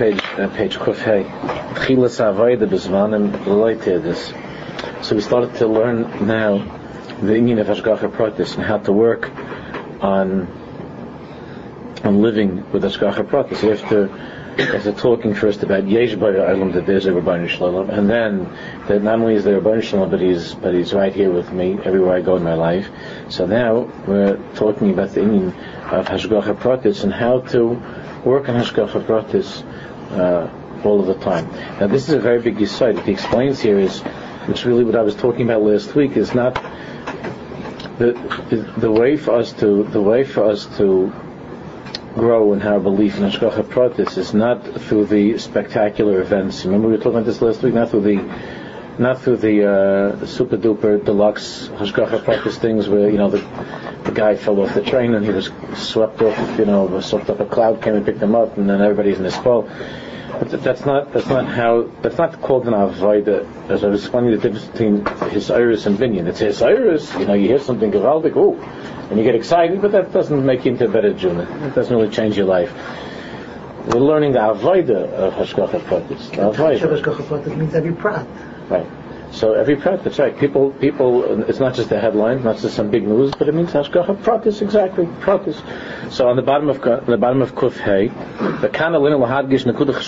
page, uh, page Kufhei. Leitedis. So we started to learn now the inyan of Hashgacha Pratis and how to work on on living with Hashgacha Pratis. Have to after talking first about Yesh Island, that there's a Rabbi Shalom, and then that not only is there a Rabbi Shalom, but he's but he's right here with me everywhere I go in my life. So now we're talking about the inyan of Hashgacha Pratis and how to work on Hashgacha Pratis uh, all of the time. Now this is a very big insight. What he explains here is, which really what I was talking about last week is not the the way for us to the way for us to grow in our belief in Hashgacha Pratis is not through the spectacular events. Remember we were talking about this last week, not through the not through the uh, super duper deluxe Hashgacha Pratis things where you know the, the guy fell off the train and he was swept off, you know, swept up a cloud came and picked him up, and then everybody's in his fall. But that's not that's not how that's not called an avodah. As I was explaining the difference between his iris and binyan. It's his iris. You know, you hear something gewaldig, oh, and you get excited, but that doesn't make you into a better Jew. It doesn't really change your life. We're learning the avodah of hashgacha pratis. The avodah. Hashgacha pratis means every prat. Right. So every prat, that's right. People, people, it's not just a headline, not just some big news, but it means hashgacha pratis, exactly, pratis. So on the bottom of the bottom of kuf hey, the kana lina lahadgish nekudah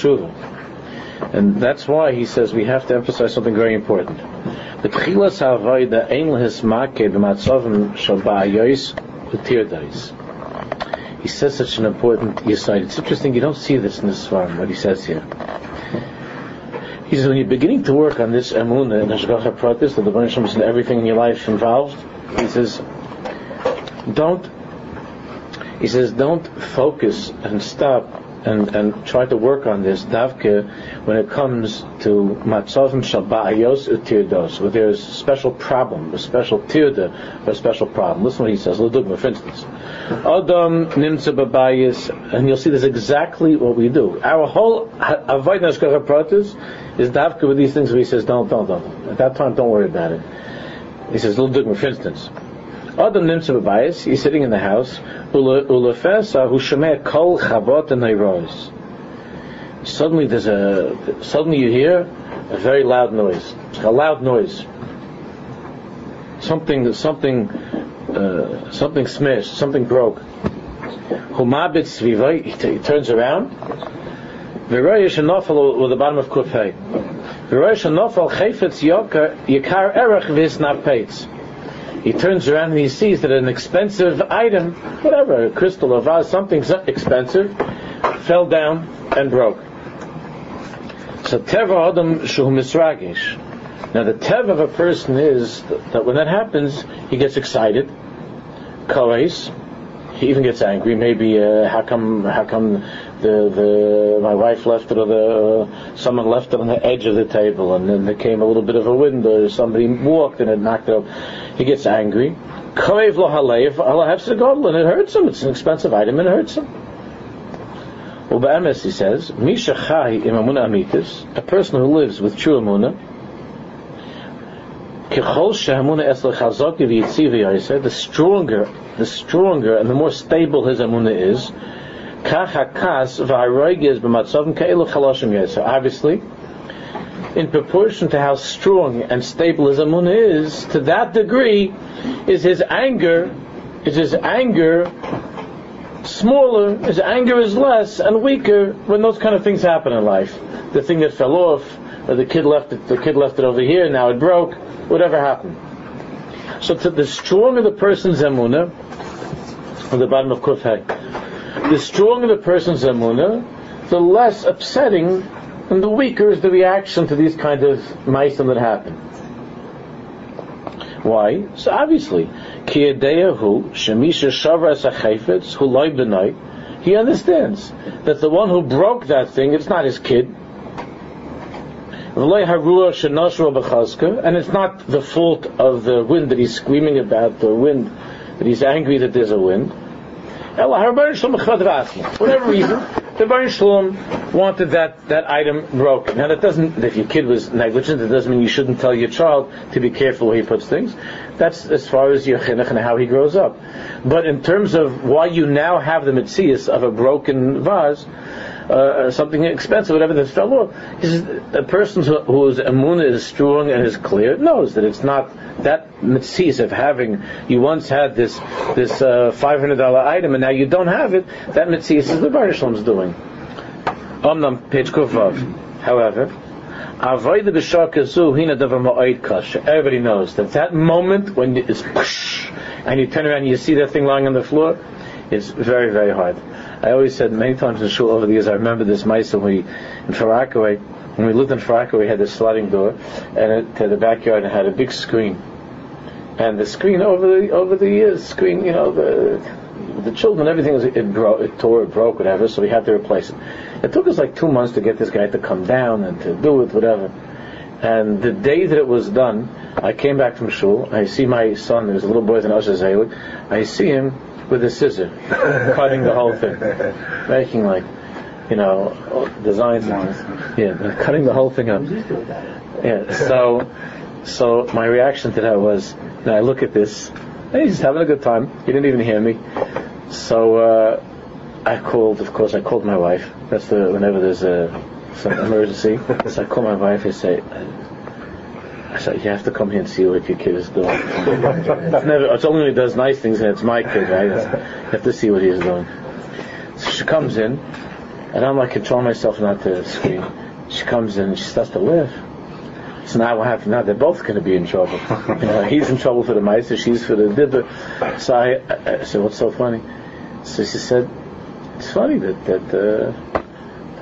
and that's why he says we have to emphasize something very important. The tchilas havoida ein lehismake shal ba'ayois u'tirdais. He says such an important yisayid. It's interesting, you don't see this in this farm, what he says here. He says when you're beginning to work on this emunah and hashgacha pratis, that the Baruch is in everything in your life involved, he says, don't, he says, don't focus and stop and, and try to work on this davke when it comes to matzavim shabbayos utirdos, where there's a special problem, a special tirda, a special problem. Listen what he says. L'dugma, for instance, Adam nimtza babayis, and you'll see this exactly what we do. Our whole avoid nashkacha pratis is davke with these things where he says, don't, don't, don't. At that time, don't worry about it. He says, l'dugma, for instance. Adam nimtza babayis, he's sitting in the house, ulefesa hu shemeh kol chavot and Suddenly there's a, suddenly you hear a very loud noise. A loud noise. Something, something, uh, something smashed, something broke. Humabit svivai, he turns around. V'roy shenofel with the bottom of kufay. V'roy shenofel chayfetz yakar erech vis napetz he turns around and he sees that an expensive item, whatever, a crystal or vase, something expensive, fell down and broke. So teva adam misragish. Now the teva of a person is that when that happens, he gets excited, kares, he even gets angry. Maybe uh, how come how come the the my wife left it or the uh, someone left it on the edge of the table and then there came a little bit of a wind or somebody walked and it knocked it over. He gets angry. Karev lo halev and it hurts him. It's an expensive item and it hurts him. Ube'emes, he says, Misha chai imamuna amitis, a person who lives with true amuna, Kechol shehamuna es lechazok v'yitzivi, I said, the stronger, the stronger and the more stable his amuna is, kach hakas v'aroigiz b'matzavim ke'ilu chaloshim yesa. Obviously, in proportion to how strong and stable his amuna is, to that degree is his anger, is his anger smaller, his anger is less and weaker when those kind of things happen in life. The thing that fell off, or the kid left it, the kid left it over here, now it broke, whatever happened. So to the stronger the person's emuna, on the bottom of Kufhay, the stronger the person's emuna, the less upsetting and the weaker is the reaction to these kind of meisim that happen. Why? So obviously, kiyadeyahu shemisha shavras. He understands that the one who broke that thing, it's not his kid. And it's not the fault of the wind that he's screaming about, the wind, that he's angry that there's a wind. Whatever reason, the Baruch Shalom wanted that, that item broken. Now that doesn't, if your kid was negligent, it doesn't mean you shouldn't tell your child to be careful where he puts things. That's as far as your chinuch and how he grows up. But in terms of why you now have the mitzias of a broken vase, uh, something expensive, whatever fell off. He says a person who, whose emunah is strong and is clear knows that it's not that mitzvah of having. You once had this this uh, five hundred dollar item and now you don't have it. That mitzvah is the Baruch is doing. Omnam page. However. Avoid the Bishakazu Hina Ma'id Kasha. Everybody knows that that moment when it's push, and you turn around and you see that thing lying on the floor is very, very hard. I always said many times in shul over the years, I remember this mice we, in Far when we lived in Far we had this sliding door, and it, to the backyard, and it had a big screen. And the screen over the, over the years, screen, you know, the, the children, everything was, it, broke, it tore, it broke, whatever, so we had to replace it. It took us like two months to get this guy to come down and to do it, whatever. And the day that it was done, I came back from shul. I see my son. There's a little boy in Usher Zaylik. I see him with a scissor, cutting the whole thing, making like, you know, designs. Yeah, cutting the whole thing up. Yeah. So, so my reaction to that was, I look at this. he's having a good time. He didn't even hear me. So. Uh, I called, of course, I called my wife. That's the whenever there's a some emergency. so I call my wife and say, I said, you have to come here and see what your kid is doing. it's never, it's only when he does nice things and it's my kid, right? You have to see what he's doing. So she comes in, and I'm like controlling myself not to scream. She comes in and she starts to laugh. So now what happens? Now they're both going to be in trouble. You know, he's in trouble for the mice, she's for the dibber. So I, I said, what's so funny? So she said, it's funny that that uh,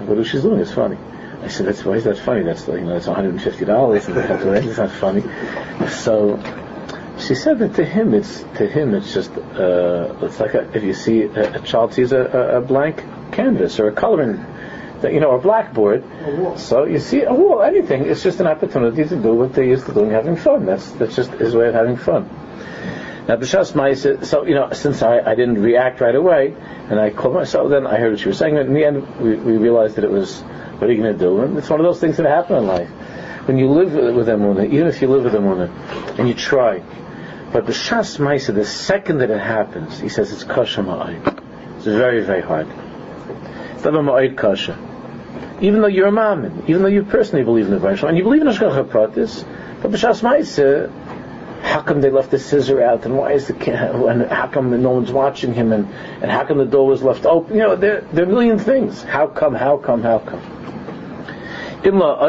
what she's doing is funny. I said, that's why is that funny? That's you know, it's 150 dollars, and it's not funny. So she said that to him, it's to him, it's just uh, it's like a, if you see a, a child sees a, a, blank canvas or a coloring, that you know, a blackboard. A so you see a wall, anything. It's just an opportunity to do what they used to doing, having fun. That's that's just his way of having fun. Now, B'Shas Ma'isa, so, you know, since I, I didn't react right away, and I called myself, then I heard what she was saying, and in the end, we, we realized that it was, what are you going to do? And it's one of those things that happen in life. When you live with Emunah, even if you live with Emunah, and you try, but the Shas Maisa, the second that it happens, he says it's kasha ma'ayid. It's very, very hard. It's kasha. Even though you're a ma'amin, even though you personally believe in the Baruch and you believe in Hashgacha Pratis, but the Shas Maisa, how come they left the scissor out, and why is the and how come no one's watching him, and, and how come the door was left open? You know, there, there are a million things. How come? How come? How come? Imla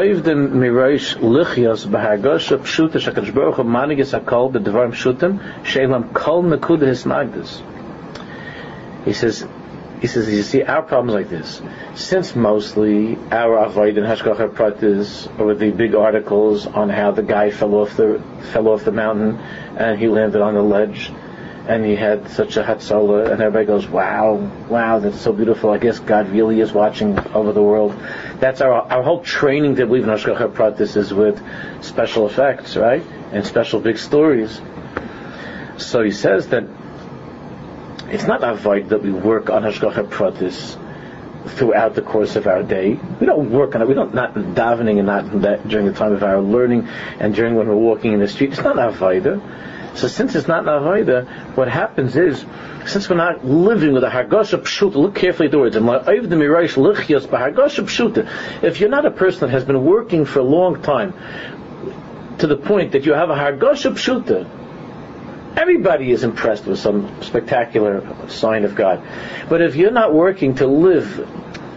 pshuta. He says, he says, you see, our problems like this. Since mostly our avoid and hashgacha pratis or the big articles on how the guy fell off the fell off the mountain and he landed on the ledge and he had such a hatzalah and everybody goes, wow, wow, that's so beautiful. I guess God really is watching over the world. That's our our whole training to believe in hashgacha pratis is with special effects, right, and special big stories. So he says that it's not avoid that we work on Hashgacha Pratis throughout the course of our day. We don't work on it. We don't not davening and not that during the time of our learning and during when we're walking in the street. It's not avoida. So since it's not avoida, what happens is since we're not living with a hargasha pshuta, look carefully at the words. If you're not a person that has been working for a long time, to the point that you have a hargasha pshuta, Everybody is impressed with some spectacular sign of God. But if you're not working to live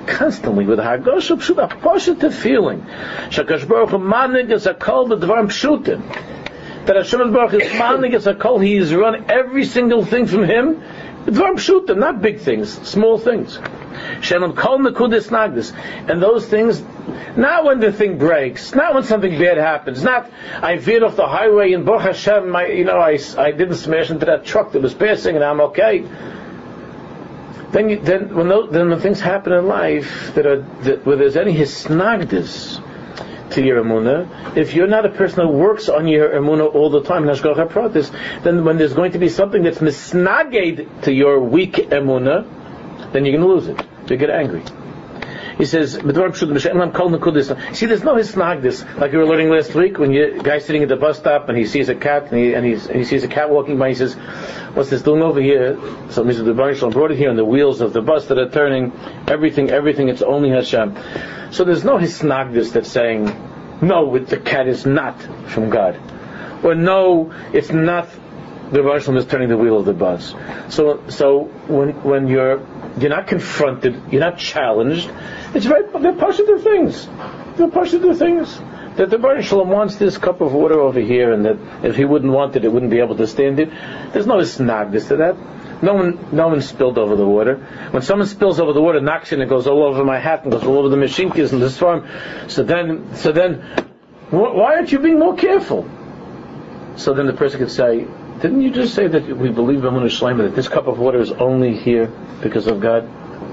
constantly with Hagosha Pshuta, a positive feeling, Shakash Baruch Hu Manig is a kol b'dvarim that Hashem Baruch is Manig is a kol, he is run every single thing from him, b'dvarim pshutim, not big things, small things. Shalom kol nekudis nagdis. And those things, not when the thing breaks, not when something bad happens, not I veered off the highway and Baruch Hashem, my, you know, I, I didn't smash into that truck that was passing and I'm okay. Then, you, then when those, then when things happen in life that are that, where there's any hisnagdis to your emuna, if you're not a person who works on your emuna all the time, then when there's going to be something that's misnaged to your weak emuna, then you're going to lose it. You get angry. He says, See, there's no hisnagdis. Like we were learning last week when you guy's sitting at the bus stop and he sees a cat and he, and, and he sees a cat walking by. He says, "What's this doing over here?" So Mr. Dubarishan brought it here on the wheels of the bus that are turning. Everything, everything. It's only Hashem. So there's no hisnagdis that's saying, "No, the cat is not from God," or "No, it's not." The Rosh is turning the wheel of the bus. So, so when when you're you're not confronted, you're not challenged. It's very they're positive things. They're positive things. That the Baruch Shalom wants this cup of water over here, and that if he wouldn't want it, it wouldn't be able to stand it. There's no snagdis to that. No one, no one spilled over the water. When someone spills over the water, knocks in, it goes all over my hat and goes all over the machinkis and this farm. So then, so then, why aren't you being more careful? So then the person could say, didn't you just say that we believe Amun Shlema that this cup of water is only here because of God?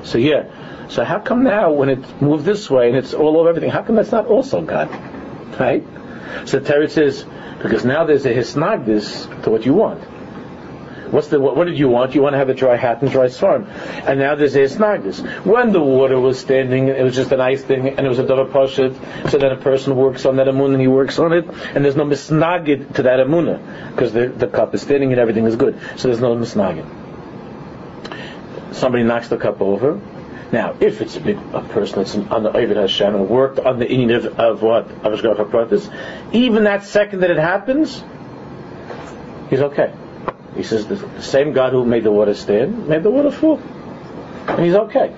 So yeah. So how come now when it moved this way and it's all over everything, how come that's not also God? Right? So Teretz says, because now there's a hisnagdis to what you want. What's the what, what, did you want? You want to have a dry hat and dry farm, and now there's a snagdis. When the water was standing, it was just a nice thing, and it was a davar pashut. So then a person works on that amun and he works on it, and there's no misnagid to that amuna because the, the cup is standing and everything is good. So there's no misnagid. Somebody knocks the cup over. Now, if it's a, big, a person that's on the Ovid Hashem and worked on the inyan of, of what? Of even that second that it happens, he's okay. He says the same God who made the water stand made the water fall. And he's okay.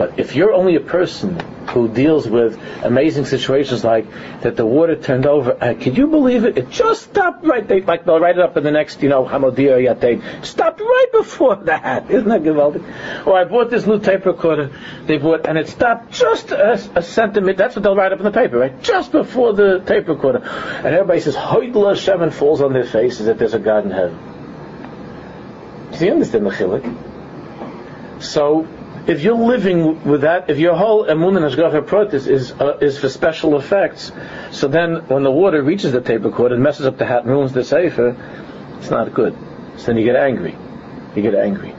But if you're only a person who deals with amazing situations like that the water turned over, uh, can you believe it? It just stopped right there, like they'll write it up in the next, you know, Hamadir Yatein. Stopped right before that. Isn't that gewaldig? Or I bought this new tape recorder, they bought, and it stopped just a, a, centimeter, that's what they'll write up in the paper, right? Just before the tape recorder. And everybody says, Hoidla Hashem, and falls on their faces that there's a God in heaven. Do you understand the chilik? So, if you're living with that, if your whole emun and hashgacha protis is uh, is for special effects, so then when the water reaches the tape recorder and messes up the hat and ruins the sefer, it's not good. So then you get angry. You get angry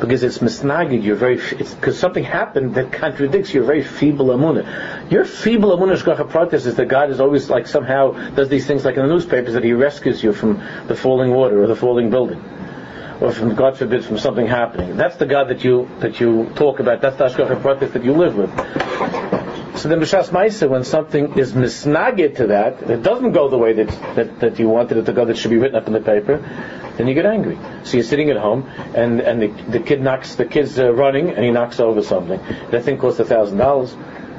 because it's misnagid. You're very because something happened that contradicts your very feeble amuna. Your feeble amuna shgacha pratis is that God is always like somehow does these things like in the newspapers that He rescues you from the falling water or the falling building or from God forbid from something happening. That's the God that you that you talk about. That's the Ashkacha practice that you live with. So then B'Shas Maisa, when something is misnagid to that, it doesn't go the way that, that, that you wanted it to go, that should be written up in the paper, then you get angry. So you're sitting at home, and, and the, the kid knocks, the kid's uh, running, and he knocks over something. That thing costs a thousand dollars.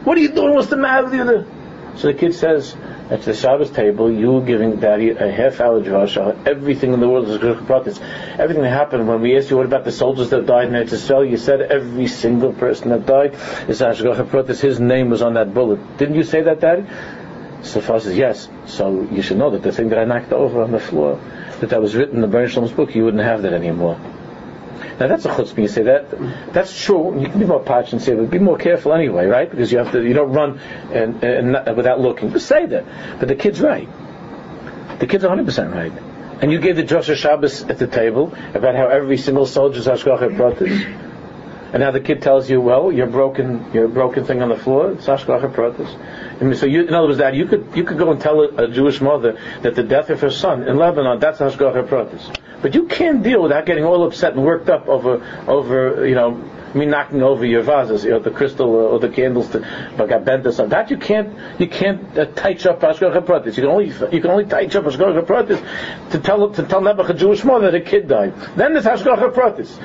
What are you doing? What's the matter with you? So the kid says, at the Shabbos table, you giving Daddy a half hour drasha. Everything in the world is practice. Everything that happened when we asked you what about the soldiers that died in Eretz Yisrael, you said every single person that died is Ashgacha Pratis. His name was on that bullet. Didn't you say that, Daddy? So far says yes. So you should know that the thing that I knocked over on the floor, that that was written in the Baruch book, you wouldn't have that anymore. Now that's a chutzpah. You say that that's true. You can be more patched and say, but be more careful anyway, right? Because you have to. You don't run and, and not, without looking. Just say that. But the kid's right. The kid's 100 percent right. And you gave the drasha Shabbos at the table about how every single soldier's hashgacha pratis. And now the kid tells you, well, you're broken, you're a broken thing on the floor. It's hashgacha pratis. so you, in other words, that you could you could go and tell a, a, Jewish mother that the death of her son in Lebanon that's hashgacha pratis. But you can't deal without getting all upset and worked up over, over, you know, me knocking over your vases, you know, the crystal or the candles to, got bent or something. That you can't, you can't uh, touch up Ashgacha Pratis. You can only, you can only touch up Ashgacha Pratis to tell, to tell Nebuch, a Jewish mother, that a kid died. Then it's Ashgacha Pratis.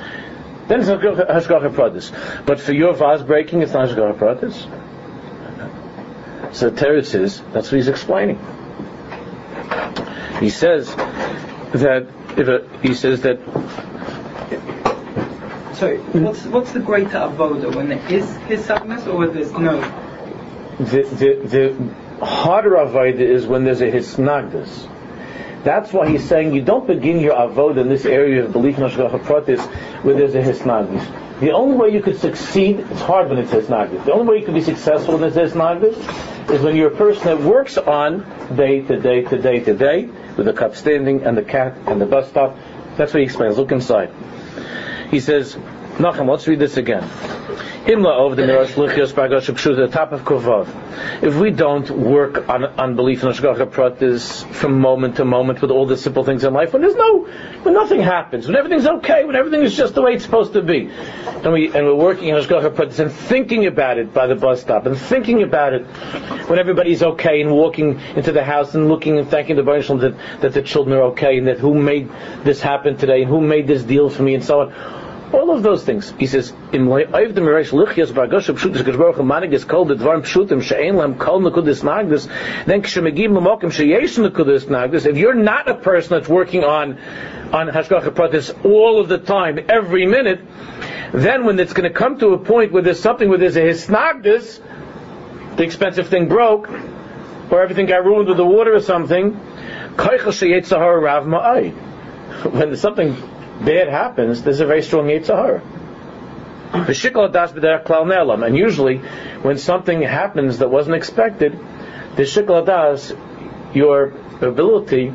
Then it's Hashgacha Pratis. But for your vase breaking, it's not Hashgacha Pratis. So Teretz says, that's what he's explaining. He says that if a, he says that. Sorry, what's what's the greater avoda when there is hisagnas or when there's no? The the the harder avoda is when there's a hisnagdas. That's why he's saying you don't begin your avoda in this area of belief in Pratis where there's a hisnagdas. The only way you could succeed, it's hard when it's hisnagdas. The only way you can be successful when it's hisnagdas is when you're a person that works on day to day to day to day with the cup standing and the cat and the bus stop. That's what he explains. Look inside. He says, Nachum, let's read this again. Over the the top of. If we don't work on, on belief in Ashgacha Pratis from moment to moment with all the simple things in life, when there's no, when nothing happens, when everything's okay, when everything is just the way it's supposed to be, and we and we're working in Ashgacha Pratis and thinking about it by the bus stop and thinking about it when everybody's okay and walking into the house and looking and thanking the Baruch that that the children are okay and that who made this happen today and who made this deal for me and so on all of those things. He says, "In Oiv the Mirish Lichias Bargosh Pshutis Geshbaruch Manig called the Dvarm Pshutim She'en Lam Kol Nekudis Nagdis. Then Sheyesh Nekudis Nagdis. If you're not a person that's working on on Hashgacha Pratis all of the time, every minute, then when it's going to come to a point where there's something where there's a hisnagdis, the expensive thing broke, or everything got ruined with the water or something, when something bad happens, there's a very strong Yitzhahara. And usually, when something happens that wasn't expected, the shikla das, your ability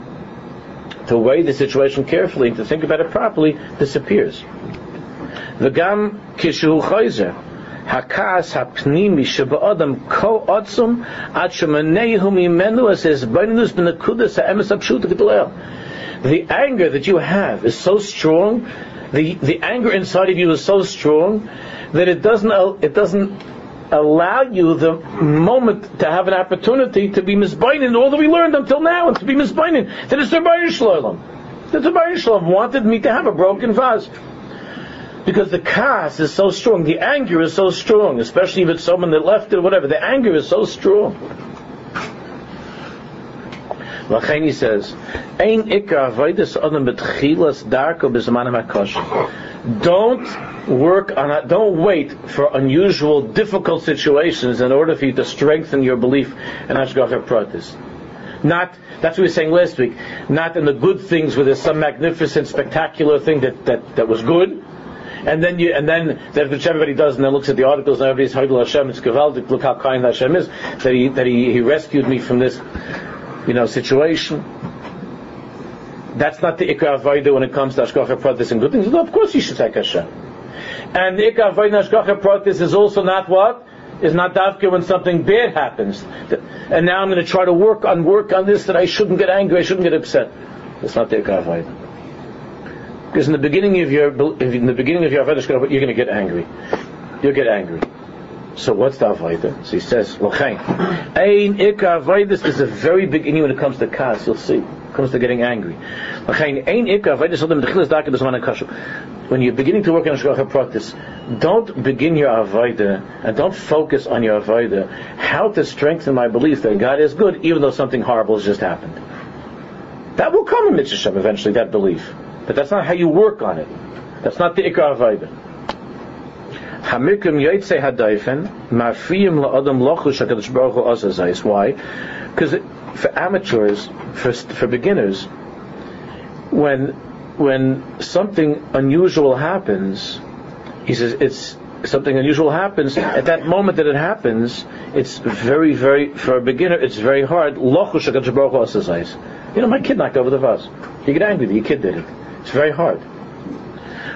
to weigh the situation carefully and to think about it properly, disappears. V'gam kishu chayzer, hakas hapnimi sheba'adam ko otzum ad shemanehu mimenu as his bainus b'nekudas ha'emes ha'pshuta the anger that you have is so strong, the, the anger inside of you is so strong that it doesn't, it doesn't allow you the moment to have an opportunity to be misbinding all that we learned until now and to be misbinding. That is the Shalom. The Shalom wanted me to have a broken vase. Because the chaos is so strong, the anger is so strong, especially if it's someone that left it or whatever, the anger is so strong. Lacheni says, Ein ikar avoidus adam betchilas darko b'zamanim hakosh. Don't work on don't wait for unusual, difficult situations in order for you to strengthen your belief in Hashgacha Pratis. Not, that's what we were saying last week, not in the good things where there's some magnificent, spectacular thing that, that, that was good, and then you, and then that which everybody does, and then looks at the articles, and everybody's Haidul Hashem, it's Gavaldik, look how kind Hashem is, that he, that he, he rescued me from this you know, situation. That's not the Ikra Avodah when it comes to Ashkacha Pratis and good things. No, of course you should take Hashem. And the Ikra Avodah Ashkacha Pratis is also not what? Is not Davka when something bad happens. And now I'm going to try to work on work on this that I shouldn't get angry, I shouldn't get upset. That's not the Ikra Avodah. Because in the beginning of your in the beginning of your Avodah you're going to get angry. You'll get angry. So what's the avodah? So he says, "L'chein, ein ikar avodah is a very big issue when it comes to kas. You'll see, it comes to getting angry. L'chein, ein ikar avodah sodem dechilas darka b'zman kashu. When you're beginning to work on shgacha practice, don't begin your avodah and don't focus on your avodah. How to strengthen my belief that God is good, even though something horrible has just happened. That will come in mitzvah eventually. That belief, but that's not how you work on it. That's not the ikar avodah. Hamikim Yaitse Hadaifen, Mafiyim La'adam Lochush HaKadosh Baruch Hu. Why? Because for amateurs, for, for beginners, when, when something unusual happens, he says it's something unusual happens, at that moment that it happens, it's very, very, for a beginner, it's very hard. You know, my kid knocked over the vase. You get angry that your kid did it. It's very hard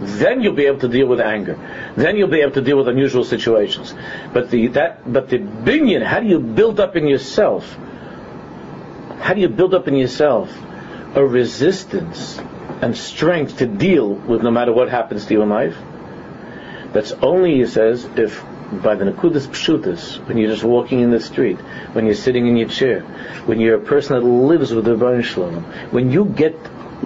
Then you'll be able to deal with anger. Then you'll be able to deal with unusual situations. But the that but the binyan, how do you build up in yourself? How do you build up in yourself a resistance and strength to deal with no matter what happens to you in life? That's only, he says, if by the Nakudas Pshutas, when you're just walking in the street, when you're sitting in your chair, when you're a person that lives with the Baruch Shalom, when you get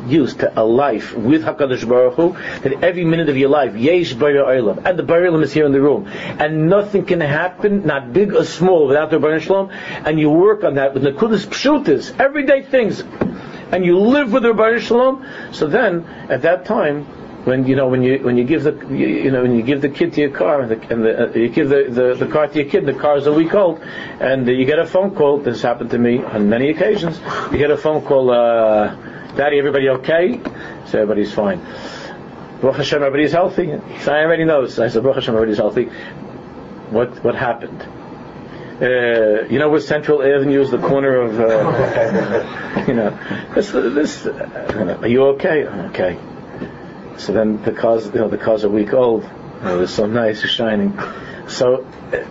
used to a life with Hakadosh Baruch Hu, that every minute of your life, Yesh Olam, and the Olam is here in the room, and nothing can happen, not big or small, without the Baruch Shalom, and you work on that with Nakudas Pshutas, everyday things, and you live with the Baruch Shalom, so then, at that time, when you know when you when you give the you, you know when you give the kid to your car and, the, and the, uh, you give the, the, the car to your kid, the car is a week old, and uh, you get a phone call. This happened to me on many occasions. You get a phone call, uh, Daddy, everybody okay? So everybody's fine. Baruch Hashem, everybody's healthy. So I already know. So I said, Baruch Hashem, everybody's healthy. What what happened? Uh, you know where Central Avenue is, the corner of, uh, you know, this, this, uh, are you okay? Okay. So then the cars, you know, the cars a week old. You know, they're so nice, shining. So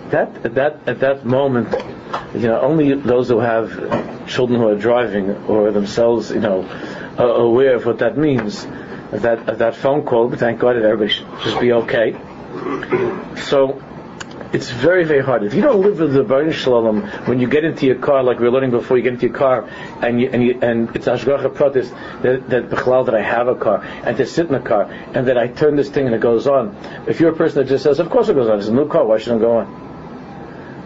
that at that at that moment, you know, only those who have children who are driving or themselves, you know, are aware of what that means. That uh, that phone call. Thank God that everybody should just be okay. So it's very, very hard. If you don't live with the Baruch Shalom, when you get into your car, like we were learning before, you get into your car, and you, and, you, and it's Ashgacha pratis that, that, that I have a car, and to sit in a car, and that I turn this thing and it goes on. If you're a person that just says, of course it goes on, it's a new car, why shouldn't it go on?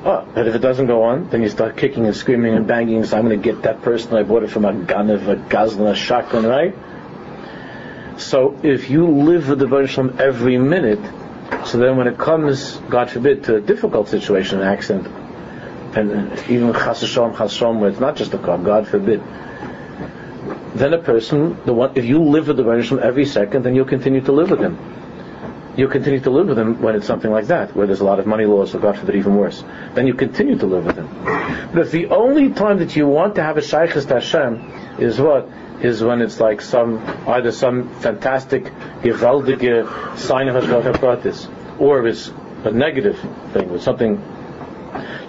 Oh, but if it doesn't go on, then you start kicking and screaming and banging, so I'm going to get that person I bought it from a gun of a gazlan, a shotgun, right? So if you live with the Baruch every minute, so then when it comes, God forbid, to a difficult situation, an accident, and even chasashom, chasashom, where it's not just a car, God forbid, then a person, the one, if you live with the Baruch every second, then you'll continue to live with him. You'll continue to live with him when it's something like that, where there's a lot of money laws, or God forbid, even worse. Then you continue to live with him. But if the only time that you want to have a shaykhis to Hashem is what? is when it's like some either some fantastic gewaldige sign of Hashgacha or it's a negative thing, with something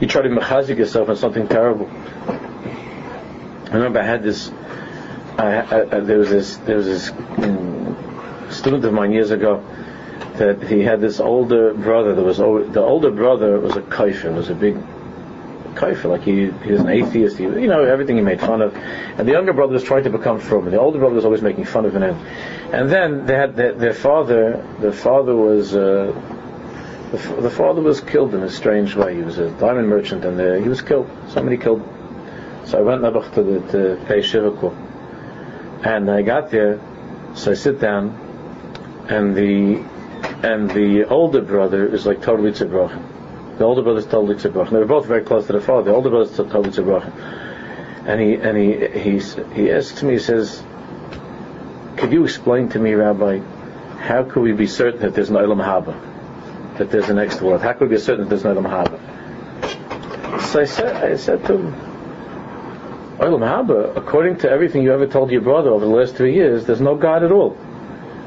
you try to mechazik yourself on something terrible. I remember I had this. I, I, there was this. There was this um, student of mine years ago that he had this older brother. That was the older brother was a kaifer, was a big kaifer, like he, he was an atheist, he, you know, everything he made fun of. And the younger brother was trying to become from, and the older brother was always making fun of him. And then they had their, their father, their father was, uh, the, the, father was killed in a strange way. He was a diamond merchant, and uh, he was killed. Somebody killed. So I went to the to pay shiva call. And I got there, so I sit down, and the and the older brother is like totally tzibrochen. The older brother is totally tzibroch. They were both very close to the father. The older brother is totally tzibroch. And he and he he's, he asks me. He says, "Could you explain to me, Rabbi, how could we be certain that there's no Olam Haba, that there's a next world? How could we be certain that there's no Olam Haba?" So I said, I said to him, Olam Haba, according to everything you ever told your brother over the last three years, there's no God at all.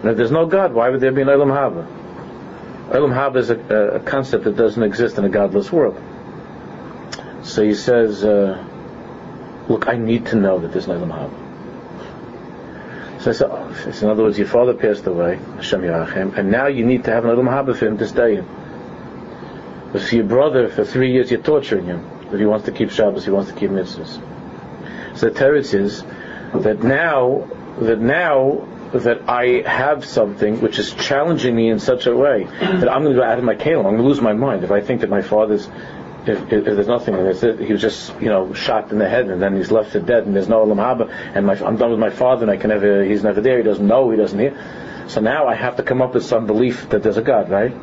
And if there's no God, why would there be an Olam Haba? Olam Haba is a, a, concept that doesn't exist in a godless world. So he says, uh, look, I need to know that there's no Olam Haba. So I said, oh, in other words, your father passed away, Hashem Yerachem, and now you need to have an Olam Haba for him to stay in. But for your brother, for three years, you're torturing him. That he wants to keep Shabbos, he wants to keep mitzvahs. So the teretz is that now, that now that I have something which is challenging me in such a way that I'm going to go out of my kale. I'm going to lose my mind. If I think that my father's if, if, if there's nothing and it's, he was just you know shot in the head and then he's left for dead and there's no olam haba and my, I'm done with my father and I can never he's never there. He doesn't know he doesn't hear. So now I have to come up with some belief that there's a God right?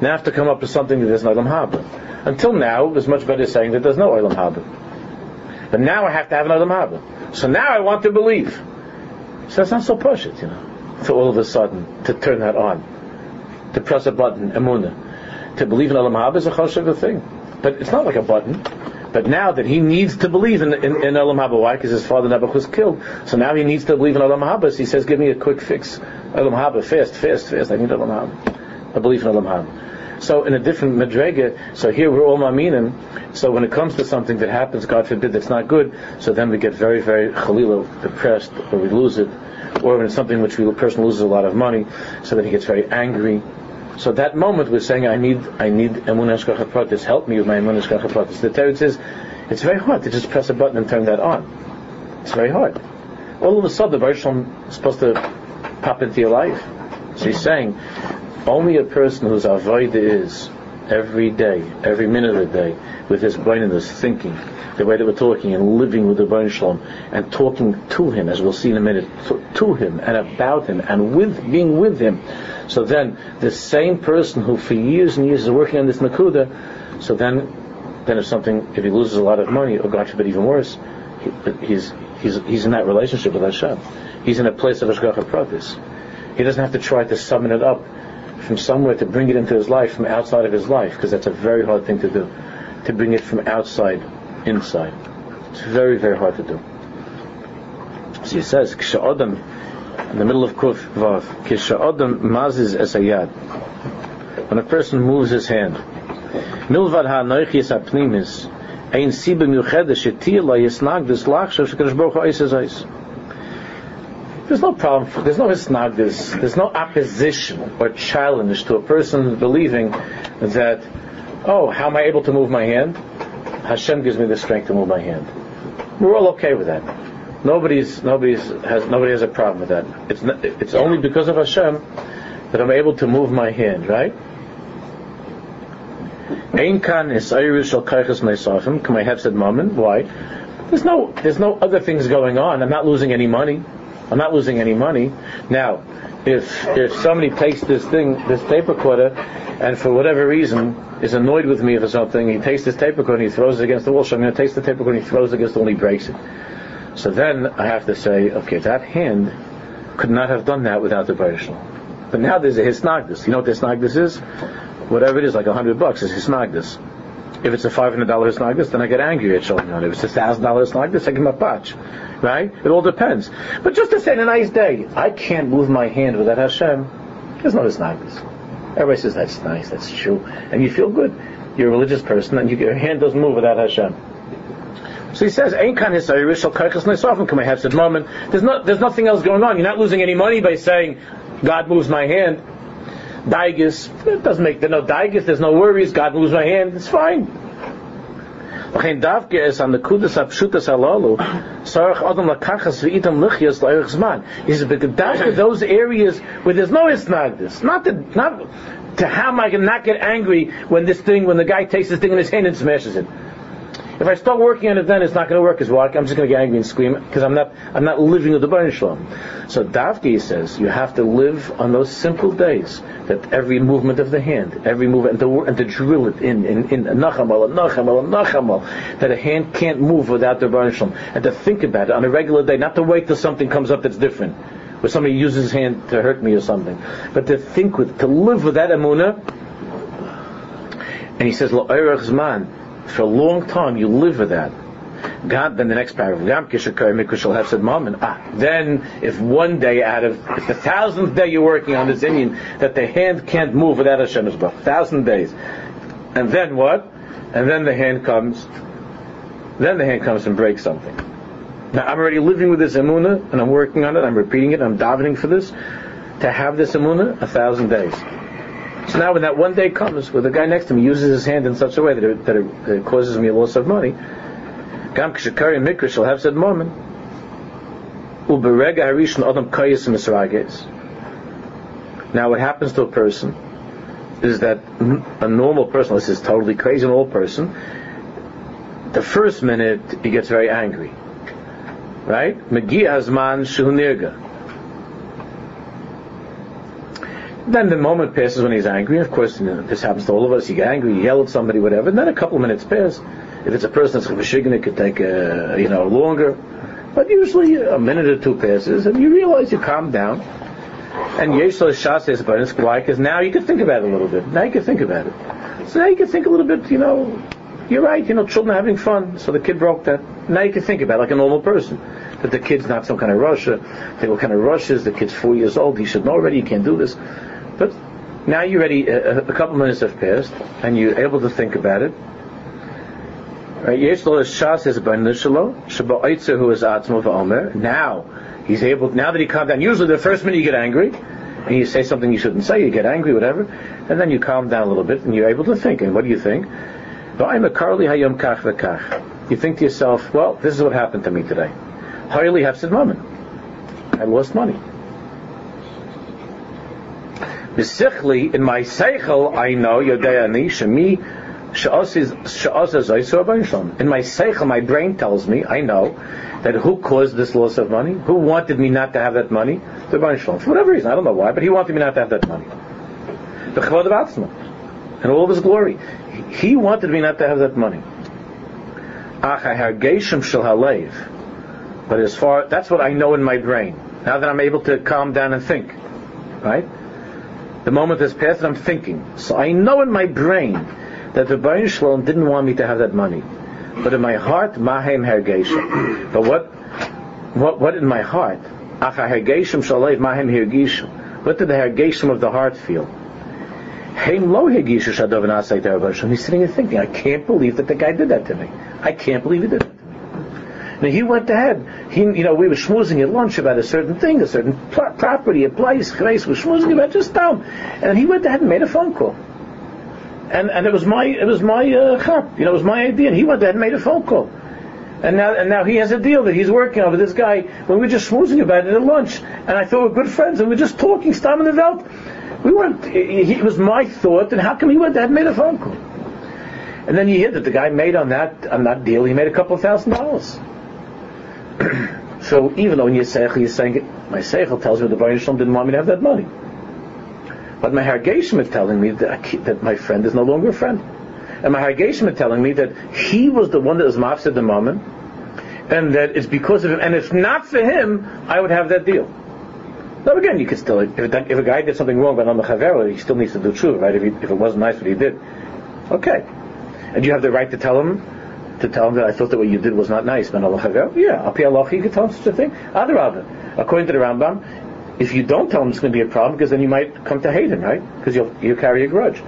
Now I have to come up with something that there's no olam haba. Until now it's much better saying that there's no olam haba. But now I have to have an olam haba. So now I want to believe so it's not so it, you know, to all of a sudden to turn that on, to press a button, emuna, to believe in Olam Haba is a choshev thing, but it's not like a button. But now that he needs to believe in, in, in why? Because his father Nebuch was killed. So now he needs to believe in Olam Haba. So he says, give me a quick fix. Olam Haba, fast, fast, fast. I need Olam Haba. I believe in Olam Haba. So in a different madrega, so here we're all maminim. So when it comes to something that happens, God forbid, that's not good, so then we get very, very chalila, depressed, or we lose it or when it's something which the person loses a lot of money, so that he gets very angry. So that moment we're saying, I need, I need emunah pratis. Help me with my emunah pratis. The Torah says, it's very hard to just press a button and turn that on. It's very hard. All of a sudden, the Baruch is supposed to pop into your life. So he's saying, only a person whose avoid is every day, every minute of the day, with his brain and his thinking, the way that we're talking and living with the Baruch Shalom, and talking to him, as we'll see in a minute, to, to him and about him and with being with him. So then, the same person who for years and years is working on this nakuda, so then, then if something, if he loses a lot of money, or God forbid even worse, he, he's he's he's in that relationship with Hashem. He's in a place of Hashgacha Pratis. He doesn't have to try to summon it up from somewhere to bring it into his life from outside of his life, because that's a very hard thing to do. To bring it from outside inside. It's very, very hard to do. So he says, Ksha'adam, in the middle of Kuf Vav, Ksha'adam mazis es ayad. When a person moves his hand, Milvad ha-noichis ha-pnimis, ein shetir la yisnag des lachshav shekadosh baruch hu eis there's no problem. There's no hisnagdis. There's no opposition or challenge to a person believing that, oh, how am I able to move my hand? Hashem gives me the strength to move my hand. We're all okay with that. Nobody's nobody's has nobody has a problem with that. It's not, it's only because of Hashem that I'm able to move my hand, right? Is. Can have? Why? There's no there's no other things going on. I'm not losing any money. I'm not losing any money. Now, if if somebody takes this thing, this tape recorder, and for whatever reason is annoyed with me for something, he takes this tape recorder and he throws it against the wall. So I'm going to take the tape recorder and he throws it against the wall and he breaks it. So then I have to say, okay, that hand could not have done that without the Baruch But now there's a hisnagdus. You know what hisnagdus is? Whatever it is, like a hundred bucks is hisnagdus. If it's a five hundred dollar hisnagdus, then I get angry at children. If it's a thousand dollar hisnagdus, I give him a patch right? It all depends. But just to say, a nice day, I can't move my hand without Hashem. There's no nice. Everybody says that's nice, that's true, and you feel good. You're a religious person, and you, your hand doesn't move without Hashem. So he says, "Ain't kan? There's not, there's nothing else going on. You're not losing any money by saying, God moves my hand. Daigus, it doesn't make, there's no Daigus, there's no worries, God moves my hand, it's fine. Lechein davke es. He says, those areas where there's no isnagdis, not the, not, to how am I going to not get angry when this thing, when the guy takes this thing in his hand and smashes it if I start working on it, then it's not going to work as well. I'm just going to get angry and scream because I'm not I'm not living with the Baruch Shalom. So Davki says you have to live on those simple days that every movement of the hand, every movement, and to, and to drill it in in in nachamal, nachamal, nachamal, that a hand can't move without the Baruch Shalom, and to think about it on a regular day, not to wait till something comes up that's different where somebody uses his hand to hurt me or something. But to think with, to live with that emuna. And he says, man, for a long time, you live with that. God, then the next paragraph, ah, then if one day out of, if the thousandth day you're working on this inyan, that the hand can't move without Hashem's book, thousand days. And then what? And then the hand comes, then the hand comes and breaks something. Now I'm already living with this emuna, and I'm working on it, I'm repeating it, I'm davening for this, to have this emuna a thousand days. So now when that one day comes where the guy next to me uses his hand in such a way that it, that it, that it causes me a loss of money, Gam Mikra shall have said moment. Now what happens to a person is that a normal person, this is totally crazy, an old person, the first minute he gets very angry. Right? Megi Azman Shunirga. Then the moment passes when he's angry. Of course, you know, this happens to all of us. You get angry, you yell at somebody, whatever. And then a couple of minutes pass. If it's a person that's chuvashigin, it could take uh, you know longer. But usually a minute or two passes, and you realize you calm down. And Yeshua Shah says about it? Because now you can think about it a little bit. Now you can think about it. So now you can think a little bit, you know, you're right, you know, children are having fun, so the kid broke that. Now you can think about it like a normal person. That the kid's not some kind of Russia. Think what kind of rush is, the kid's four years old, he should know already, he can't do this. Now you're ready, a, a couple minutes have passed, and you're able to think about it. Right? Shas who is Atzmo Now he's able. Now that he calmed down. Usually the first minute you get angry, and you say something you shouldn't say. You get angry, whatever, and then you calm down a little bit, and you're able to think. And what do you think? I'm a. You think to yourself, well, this is what happened to me today. I lost money. In my seichel, I know, Yodei Ani, Shemi, in my seichel, my brain tells me, I know, that who caused this loss of money? Who wanted me not to have that money? The For whatever reason, I don't know why, but he wanted me not to have that money. The Chavod of Atzma. And all of his glory. He wanted me not to have that money. But as far, that's what I know in my brain. Now that I'm able to calm down and think. Right? The moment has passed and I'm thinking. So I know in my brain that the Baruch Shalom didn't want me to have that money. But in my heart, Mahem Hergeshem. But what, what, what in my heart? Acha Hergeshem Shalev Mahem Hergeshem. What did the Hergeshem of the heart feel? He's sitting and thinking, I can't believe that the guy did that to me. I can't believe he did. Now he went ahead. He, you know, we were schmoozing at lunch about a certain thing, a certain pl- property, a place, place. We're schmoozing about just down, and he went ahead and made a phone call and and it was my it was my uh, you know, it was my idea, and he went ahead and made a phone call. And now, and now he has a deal that he's working on with this guy. When we were just schmoozing about it at lunch, and I thought we're good friends, and we are just talking, Stam in the Welt. We weren't. It was my thought, and how come he went ahead and made a phone call? And then you hear that the guy made on that on that deal, he made a couple of thousand dollars. so even though in seichel you're saying it, my seichel tells me the Baruch didn't want me to have that money. But my Hargeshim is telling me that, that my friend is no longer a friend. And my Hargeshim is telling me that he was the one that was mafsed the moment, and that it's because of him, and if not for him, I would have that deal. Now again, you could still, if, if a guy did something wrong, but on the chavera, he still needs to do true, right? If, he, if it wasn't nice what he did, okay. And you have the right to tell him, to tell him that I thought that what you did was not nice, but on the yeah, I'll Allah, you could tell him such a thing. Other According to the Rambam, if you don't tell him, it's going to be a problem because then you might come to hate him, right? Because you'll you carry a grudge.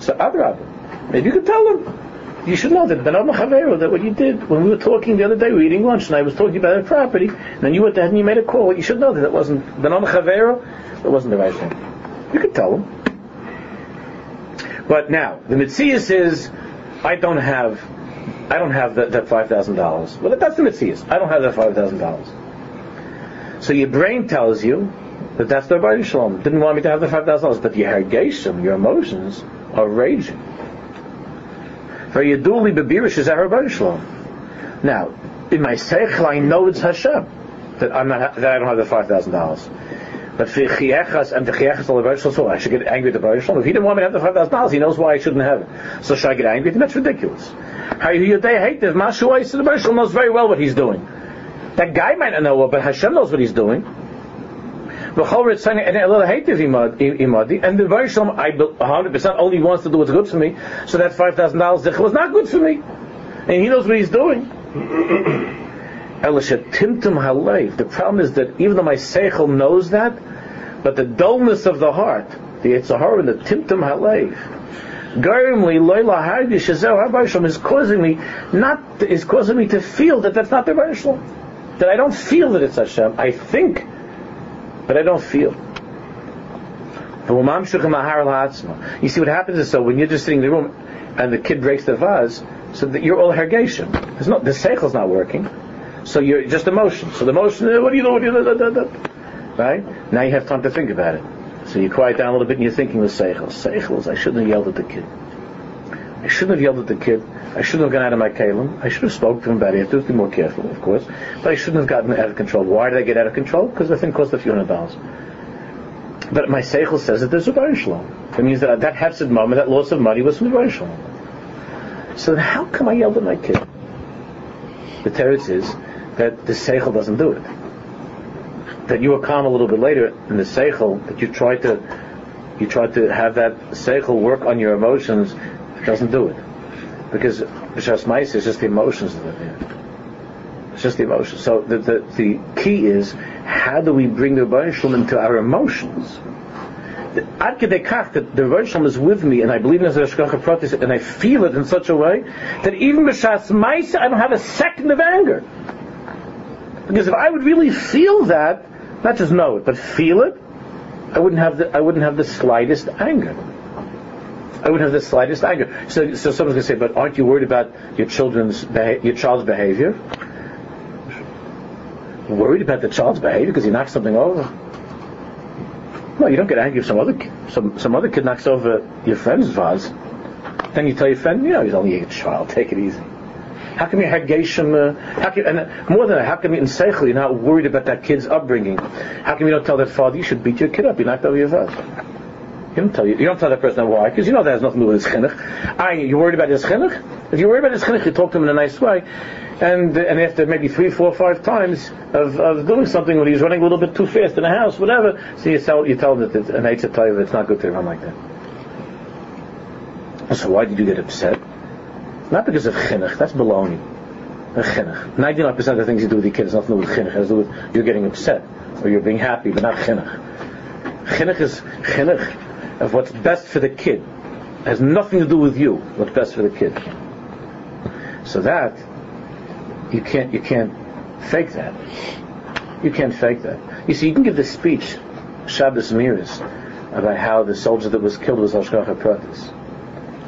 So Adrab, maybe you could tell him. You should know that Ben Chavero, that what you did when we were talking the other day, we were eating lunch, and I was talking about a property, and then you went ahead and you made a call. You should know that it wasn't Ben Chavero. It wasn't the right thing. You could tell him. But now the mitzias is, I don't have, I don't have that, that five thousand dollars. Well, that's the mitzias. I don't have that five thousand dollars. So your brain tells you that that's the Baruch Shalom. Didn't want me to have the five thousand dollars, but your hergeshem, your emotions, are raging. For your duly bebirish is our Shalom. Now, in my seichel, I know it's Hashem that I'm not that I don't have the five thousand dollars. But for chiechas and the chiechas of the so I should get angry at the Baruch. If he didn't want me to have the five thousand dollars, he knows why I shouldn't have it. So should I get angry? That's ridiculous. This? Mashu the Shalom knows very well what he's doing. That guy might not know, but Hashem knows what he's doing. And the Varishlam, I 100% only wants to do what's good for me, so that $5,000 was not good for me. And he knows what he's doing. The problem is that even though my Seichel knows that, but the dullness of the heart, the Yitzhahar and the Timtum Halev, is causing me not is causing me to feel that that's not the Varishlam that I don't feel that it's Hashem. I think, but I don't feel. You see what happens is so when you're just sitting in the room and the kid breaks the vase, so that you're all hergation. There's no the seichel's not working, so you're just emotion. So the emotion, what do you know? What do you know? Right now you have time to think about it. So you quiet down a little bit and you're thinking with seichel. Seichel I shouldn't have yelled at the kid. I shouldn't have yelled at the kid. I shouldn't have gone out of my kalim. I should have spoken to him better. I have to be more careful, of course. But I shouldn't have gotten out of control. Why did I get out of control? Because the thing cost a few hundred dollars. But my seichel says that there's a Baruch Shalom. It means that that hefsid moment, that loss of money was from the Baruch Shalom. So how come I yelled at my kid? The teretz is that the seichel doesn't do it. That you were calm a little bit later in the seichel, that you try to you try to have that seichel work on your emotions it doesn't do it. Because B'Shas Mais is just the emotions that are there. It's just the emotions. So the, the, the key is, how do we bring the Rebbeinu into our emotions? Ad kach that the Rebbeinu is with me, and I believe in his Pratis, and I feel it in such a way, that even B'Shas Mais, I don't have a second of anger. Because if I would really feel that, not just know it, but feel it, I wouldn't have the, I wouldn't have the slightest anger. I wouldn't have the slightest anger. So, so someone's going to say, but aren't you worried about your children's your child's behavior? Worried about the child's behavior because he knocked something over? No, you don't get angry if some other some some other kid knocks over your friend's vase. Then you tell your friend, you know, he's only a child. Take it easy. How come you had Geshem? Uh, how come, and more than that, how come you in Seichel you're not worried about that kid's upbringing? How come you don't tell that father you should beat your kid up? You knocked over your vase. You don't tell you, you don't tell that person why, because you know that has nothing to do with his chinuch. I, you're worried about his chinuch. If you're worried about his chinuch, you talk to him in a nice way, and and after maybe three, four, five times of, of doing something when he's running a little bit too fast in the house, whatever, so you tell you tell him that it's an eitzah that it's not good to run like that. So why did you get upset? Not because of chinuch. That's baloney. Chinuch. 99% of the things you do with your kids has nothing to do with chinuch. It has to do with you're getting upset or you're being happy, but not chinuch. Chinuch is chinuch of what's best for the kid. It has nothing to do with you. What's best for the kid. So that you can't you can't fake that. You can't fake that. You see, you can give this speech, Shabbos Miras, about how the soldier that was killed was Hashgacha Pratis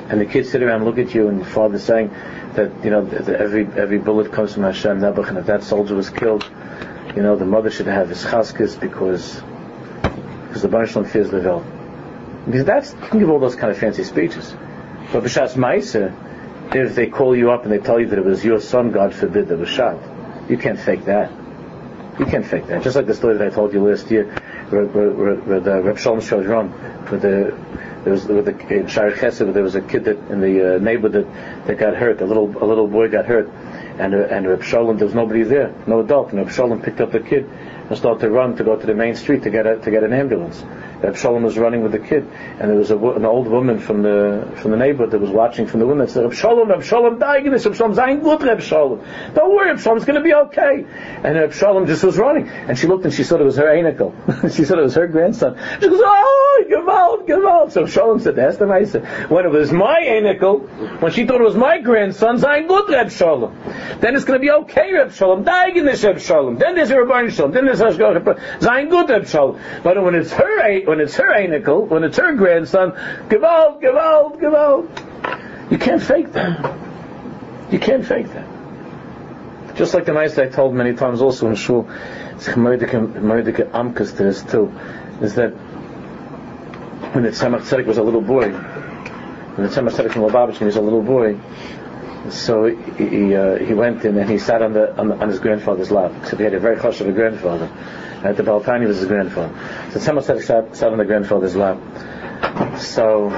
and the kids sit around and look at you, and your father's saying that you know that every every bullet comes from Hashem Nebuch, and if that soldier was killed, you know the mother should have his chaskis because because the Baruch fears the veil. Because that's you can give all those kind of fancy speeches, but b'shas ma'aser, if they call you up and they tell you that it was your son, God forbid, that was shot, you can't fake that. You can't fake that. Just like the story that I told you last year, where, where, where, where the Reb Shalom Schwadron, where the there was with the in Shaarei Chesed, there was a kid that in the uh, neighborhood that, that got hurt. A little a little boy got hurt, and uh, and Reb Shalom there was nobody there, no adult. And Reb Shalom picked up the kid and started to run to go to the main street to get a, to get an ambulance. Reb Shalom was running with the kid, and there was an old woman from the from the neighborhood that was watching from the window and said, this, Reb Shalom, dying good, Reb Shalom. Don't worry, Reb Shalom, going to be okay. And Reb Shalom just was running, and she looked and she thought it was her anicle. she thought it was her grandson. She goes, oh, Gewalt, Gewalt. So Shalom said, that's the nice. When it was my anicle, when she thought it was my grandson, dying good, Reb Shalom. Then it's going to be okay, this, Reb Shalom. Then there's Reb Shalom. Then there's Hashgacha, dying good, Reb Shalom. But when it's her, when it's her anicle, when it's her grandson, Gewalt, Gewalt, Gewalt. You can't fake that. You can't fake that. Just like the nice I told many times also in shul, it's Merdeke Amkas to this too, is that when the Tzemach Tzedek was a little boy, when the Tzemach Tzedek from Lubavitch was a little boy, so he he, uh, he went in and he sat on the on, on his grandfather's lap. So he had a very hush of a grandfather. And the Baal HaTanya was his grandfather. So Tzemach Tzedek sat, sat on the grandfather's lap. So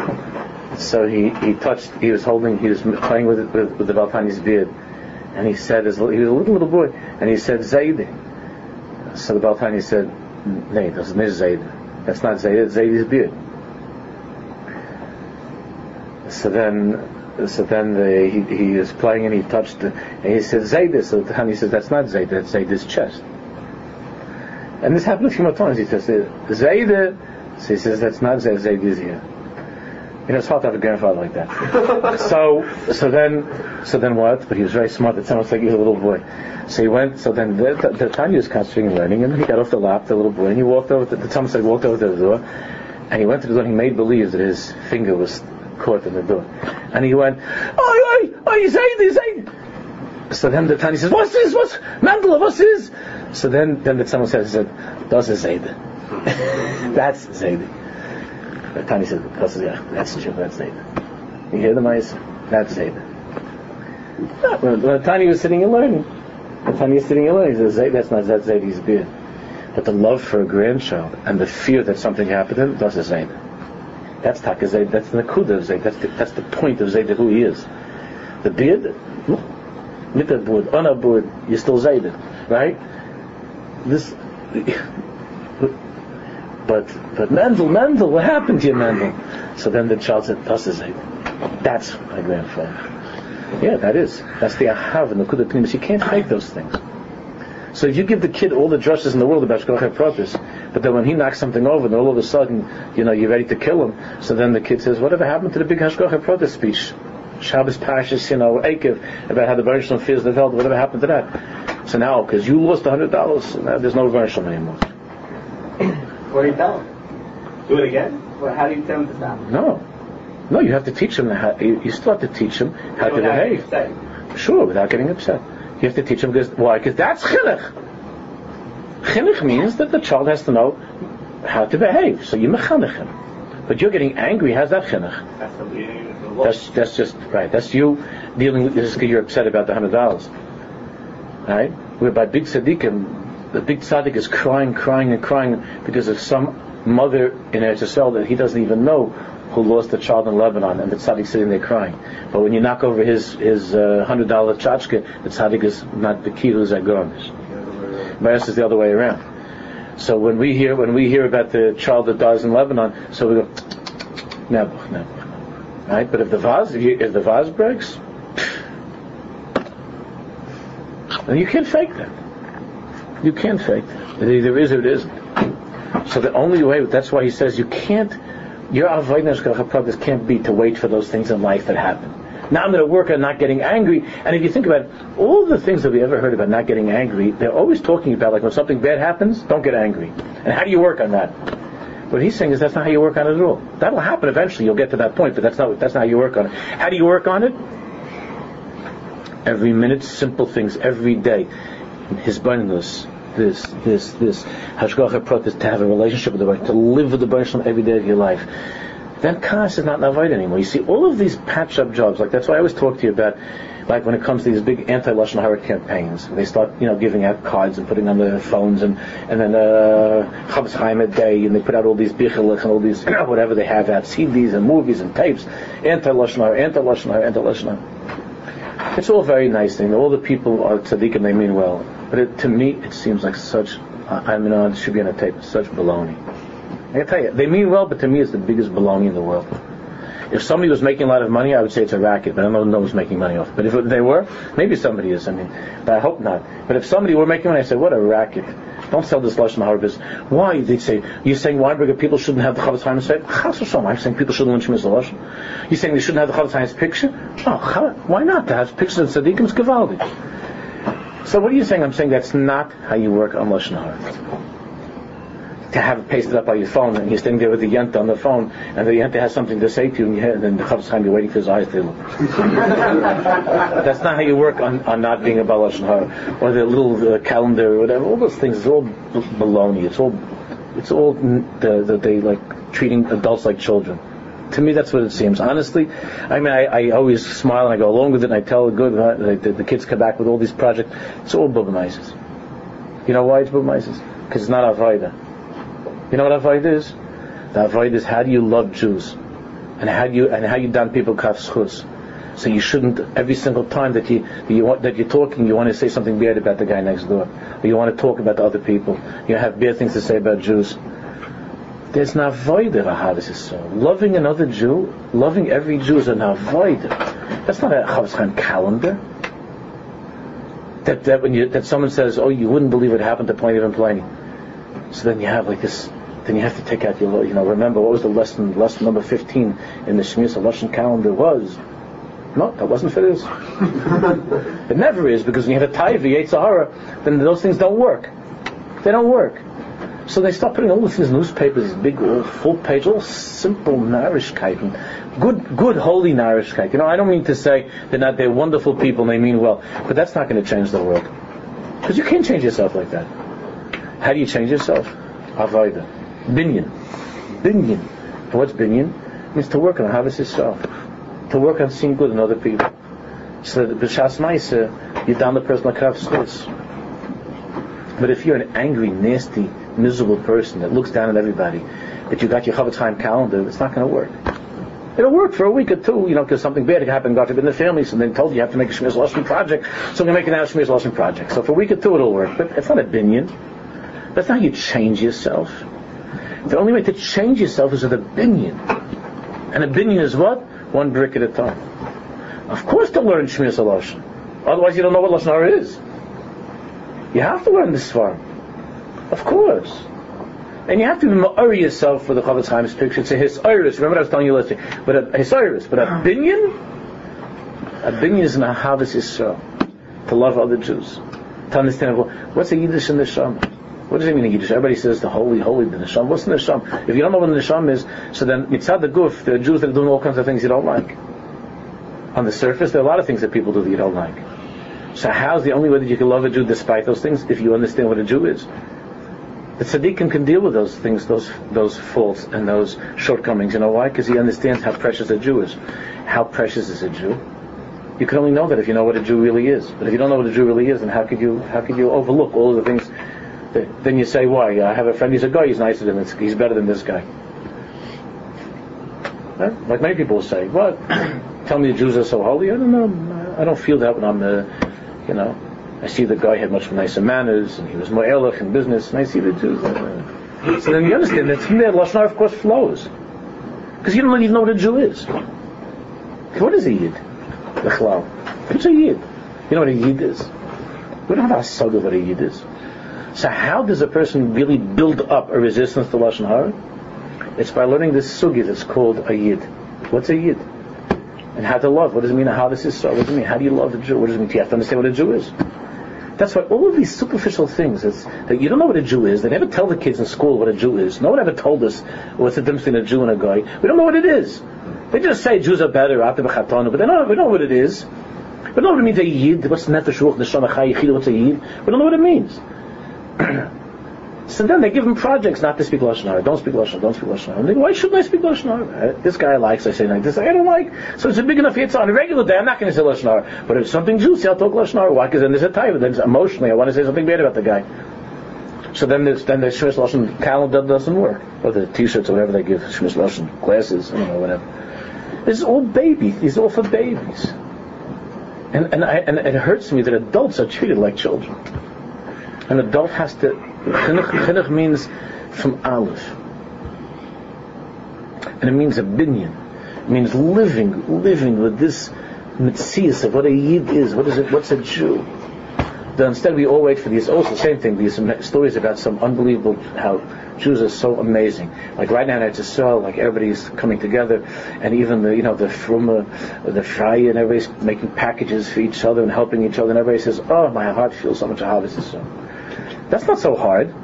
so he, he touched, he was holding, he was playing with, with, with the Baal HaTanya's beard. And he said, as, he was a little, little boy, and he said, Zayd. So the Baal HaTanya said, Nee, that's not Zayd. That's not Zayd, it's Zayd's beard. So then, so then the, he, he was playing and he touched, the, and he said, Zayd. So the Hani says, that's not Zayd, that's Zayd's chest. And this happened a few more times. He says, Zayd. So he says, that's not Zayd, Zayd is here. You know, it's hard to have a grandfather like that. so, so then, so then what? But he was very smart. It sounds like he was a little boy. So he went. So then, the, the, the Tanya was concentrating on learning, and he got off the lap, the little boy, and he walked over. To, the Talmud said, walked over to the door, and he went to the door. and He made believe that his finger was caught in the door, and he went, "Oi, oi, oi, Zayd, Zayd." So then the Tanya says, "What's this? What's Mandela? What's this?" So then, then the said, he said, "Das is Zayd." That's Zayd. The Tanya said, "Das is yeah, that's true. That's Zayd." You hear the mice? That's Zayd. When, when Tanya was sitting and learning, the Tanya was sitting and learning. He says, Zayd, that's not that's Zayd's beard. But the love for a grandchild and the fear that something happened to him, that's Zayd. That's Taka Zayd. That's the Nakuda of Zayd. That's the, that's the point of Zayd, who he is. The beard, mit der board, on a board, you're still Zayd, right? This, but but Mendel, Mendel, what happened to you, Mendel? So then the child said, Das is Zayd. That's my grandfather. Yeah, that is. That's the ahav and the kudah pnimis. You can't fake those things. So if you give the kid all the drushes in the world about Shkocha Pratis, but then when he knocks something over, then all of a sudden, you know, you're ready to kill him. So then the kid says, whatever happened to the big Hashgacha Pratis speech? Shabbos Parashas, you know, Akev, about how the Shalom fears the Veld, whatever happened to that? So now, because you lost a hundred dollars, now there's no Baruch anymore. What do you tell him? Do it again? Well, how do you tell him to stop? No. No, you have to teach him how, you, you still have to teach him how to behave. Sure, without getting upset. You have to teach him because why? Because that's chinuch. Chinuch means that the child has to know how to behave. So you mechanech him. But you're getting angry. How's that chinuch? That's the. That's that's just right. That's you dealing with this because you're upset about the hundred dollars. Right? Where by big tzaddikim, the big tzaddik is crying, crying, and crying because of some mother in Eretz Yisrael that he doesn't even know who lost a child in Lebanon, and the tzaddik sitting there crying. But when you knock over his his uh, hundred dollar tchotchke, the tzaddik is not the key to his agonish. Bias is the other way around. So when we hear when we hear about the child that dies in Lebanon, so we go, nebuch, nebuch, right? But if the vase if, the vase breaks, then you can't fake that. You can't fake that. It either is or it isn't. So the only way that's why he says you can't. Your avoidance can't be to wait for those things in life that happen. Now I'm going to work on not getting angry. And if you think about it, all the things that we ever heard about not getting angry, they're always talking about like when something bad happens, don't get angry. And how do you work on that? What he's saying is that's not how you work on it at all. That'll happen eventually. You'll get to that point, but that's not that's not how you work on it. How do you work on it? Every minute, simple things every day. His bonus, this, this, this. Hashgacha Pratis, to have a relationship with the Baruch, to live with the Baruch every day of your life then Kas is not Navite anymore. You see, all of these patch-up jobs, like that's why I always talk to you about, like when it comes to these big anti-Lashon Hara campaigns, they start, you know, giving out cards and putting on their phones, and and then uh, Chofetz Chaim Day, and they put out all these bichelich and all these whatever they have out, CDs and movies and tapes, anti-Lashon Hara, anti-Lashon Hara, anti-Lashon Hara. It's all very nice thing. All the people are tzaddikim, they mean well, but it, to me, it seems like such. I mean, it should be on a tape. Such baloney. I tell you, they mean well, but to me, it's the biggest belonging in the world. If somebody was making a lot of money, I would say it's a racket, but I don't know who's making money off. But if they were, maybe somebody is. I mean, but I hope not. But if somebody were making money, I say, what a racket. Don't sell this Lashon Hara business. Why? They say, you're saying Weinberger people shouldn't have the Chofetz Chaim say, Chas I'm saying people shouldn't learn Shmiras Lashon. You're saying they shouldn't have the Chofetz Chaim's picture? Oh, why not? To have pictures of Tzaddikim is Gavaldi. So what are you saying? I'm saying that's not how you work on Lashon Hara to have it pasted up on your phone, and you're sitting there with the yenta on the phone, and the yenta has something to say to you, and, you and then the Chofetz Chaim, you're waiting for his eyes to look. That's not how you work on, on not being a Balash Har, or the little uh, calendar, or whatever. All those things, it's all baloney. It's all, it's all the, the, they like treating adults like children. To me, that's what it seems. Honestly, I mean, I, I always smile and I go along with it, and I tell the good, uh, the, the, kids come back with all these projects. It's all bubamizes. You know why it's bubamizes? Because it's not avoida. You know what avoid is? The avoid is how do you love Jews, and how do you and how you done people kafschus. So you shouldn't every single time that you that you want, that you're talking, you want to say something bad about the guy next door, or you want to talk about the other people. You have bad things to say about Jews. There's an avoid of Ahavas so. Loving another Jew, loving every Jew is an avoid. That's not a Chofetz calendar. That, that when you that someone says, "Oh, you wouldn't believe what happened to Ploni and Ploni," so then you have like this then you have to take out your, you know, remember what was the lesson, lesson number 15 in the Shmiras Lashon calendar was, no, that wasn't for this. it never is, because when you have a Taiva, Sahara, then those things don't work. They don't work. So they start putting all these newspapers, big, all full page, all simple Narishkeit, good, good, holy Narishkeit. You know, I don't mean to say they're not, they're wonderful people and they mean well, but that's not going to change the world. Because you can't change yourself like that. How do you change yourself? Avoida. Binyan. Binyan. What's binyan? It means to work on Havas yourself. To work on seeing good in other people. So that b'shas ma'isa, you're down the person like schutz. But if you're an angry, nasty, miserable person that looks down at everybody, but you got your Chofetz Chaim calendar, it's not going to work. It'll work for a week or two, you know, because something bad happened, got to be in the family, so they told you you have to make a Shmiras Lashon project, so we're going to make an Shmiras Lashon project. So for a week or two it'll work, but it's not a binyan. That's not how you change yourself. The only way to change yourself is with a binyan. And a binyan is what? One brick at a time. Of course to learn Shmiras Lashon. Otherwise you don't know what Lashon Hara is. You have to learn this far. Of course. And you have to ma'ari yourself for the Chofetz Chaim's picture. It's a hisiris. Remember I was telling you last week. But a hisiris. But a uh-huh. binyan, a binyan is an ahavas Yisrael. To love other Jews. To understand what's a Yiddish in the Shama. What does it mean in Yiddish? Everybody says the holy, holy, the nesham. What's the nesham? If you don't know what the nesham is, so then mitzad the guf, there are Jews that are doing all kinds of things you don't like. On the surface, there are a lot of things that people do that you don't like. So how's the only way that you can love a Jew despite those things if you understand what a Jew is? The tzaddikim can deal with those things, those those faults and those shortcomings. You know why? Because he understands how precious a Jew is. How precious is a Jew? You can only know that if you know what a Jew really is. But if you don't know what a Jew really is, then how could you how could you overlook all of the things? Then you say, why? I have a friend. He's a guy. He's nicer than this. He's better than this guy. Like many people say, what? Tell me the Jews are so holy. I don't know. I don't feel that when I'm, uh, you know, I see the guy had much nicer manners and he was more ehrlich in business, and I see the Jews. Uh, so then you understand that from there, lashon of course flows, because you don't even know what a Jew is. What is a yid? What's a yid? You know what a yid is? We don't have a of what a yid is. So how does a person really build up a resistance to lashon hara? It's by learning this sugi that's called a yid. What's a yid? And how to love. What does it mean? How this is so? What does it mean? How do you love a Jew? What does it mean? You have to understand what a Jew is. That's why all of these superficial things is that you don't know what a Jew is. They never tell the kids in school what a Jew is. No one ever told us what's the difference between a Jew and a guy. We don't know what it is. They just say Jews are better, but they don't, we know what it is. We don't know what it means a yid. What's nefesh ruach neshama chai What's a yid? We don't know what it means. So then they give him projects not to speak Lashon Hara. Don't speak Lashon. Don't speak Lashon Hara. Why shouldn't I speak Lashon Hara? Uh, this guy likes, I say like this. I don't like. So it's a big enough hit on a regular day. I'm not going to say Lashon Hara. But if it's something juicy, I'll talk Lashon Hara. Why? Because then there's a type. Then emotionally, I want to say something bad about the guy. So then there's, then the Shmiras Lashon calendar doesn't work. Or the t-shirts or whatever they give Shmiras Lashon glasses, you know, whatever. This is all baby. These are all for babies. And, and, I, and it hurts me that adults are treated like children. An adult has to. Chinuch, means from Aleph. And it means a binyan. It means living, living with this mitzias of what a yid is. What is it? What's a Jew? Instead we all wait for these. Also, same thing. These stories about some unbelievable how Jews are so amazing. Like right now in Eretz like everybody's coming together, and even the you know the fruma, the fry, and everybody's making packages for each other and helping each other, and everybody says, "Oh, my heart feels so much harvest." So. That's not so hard.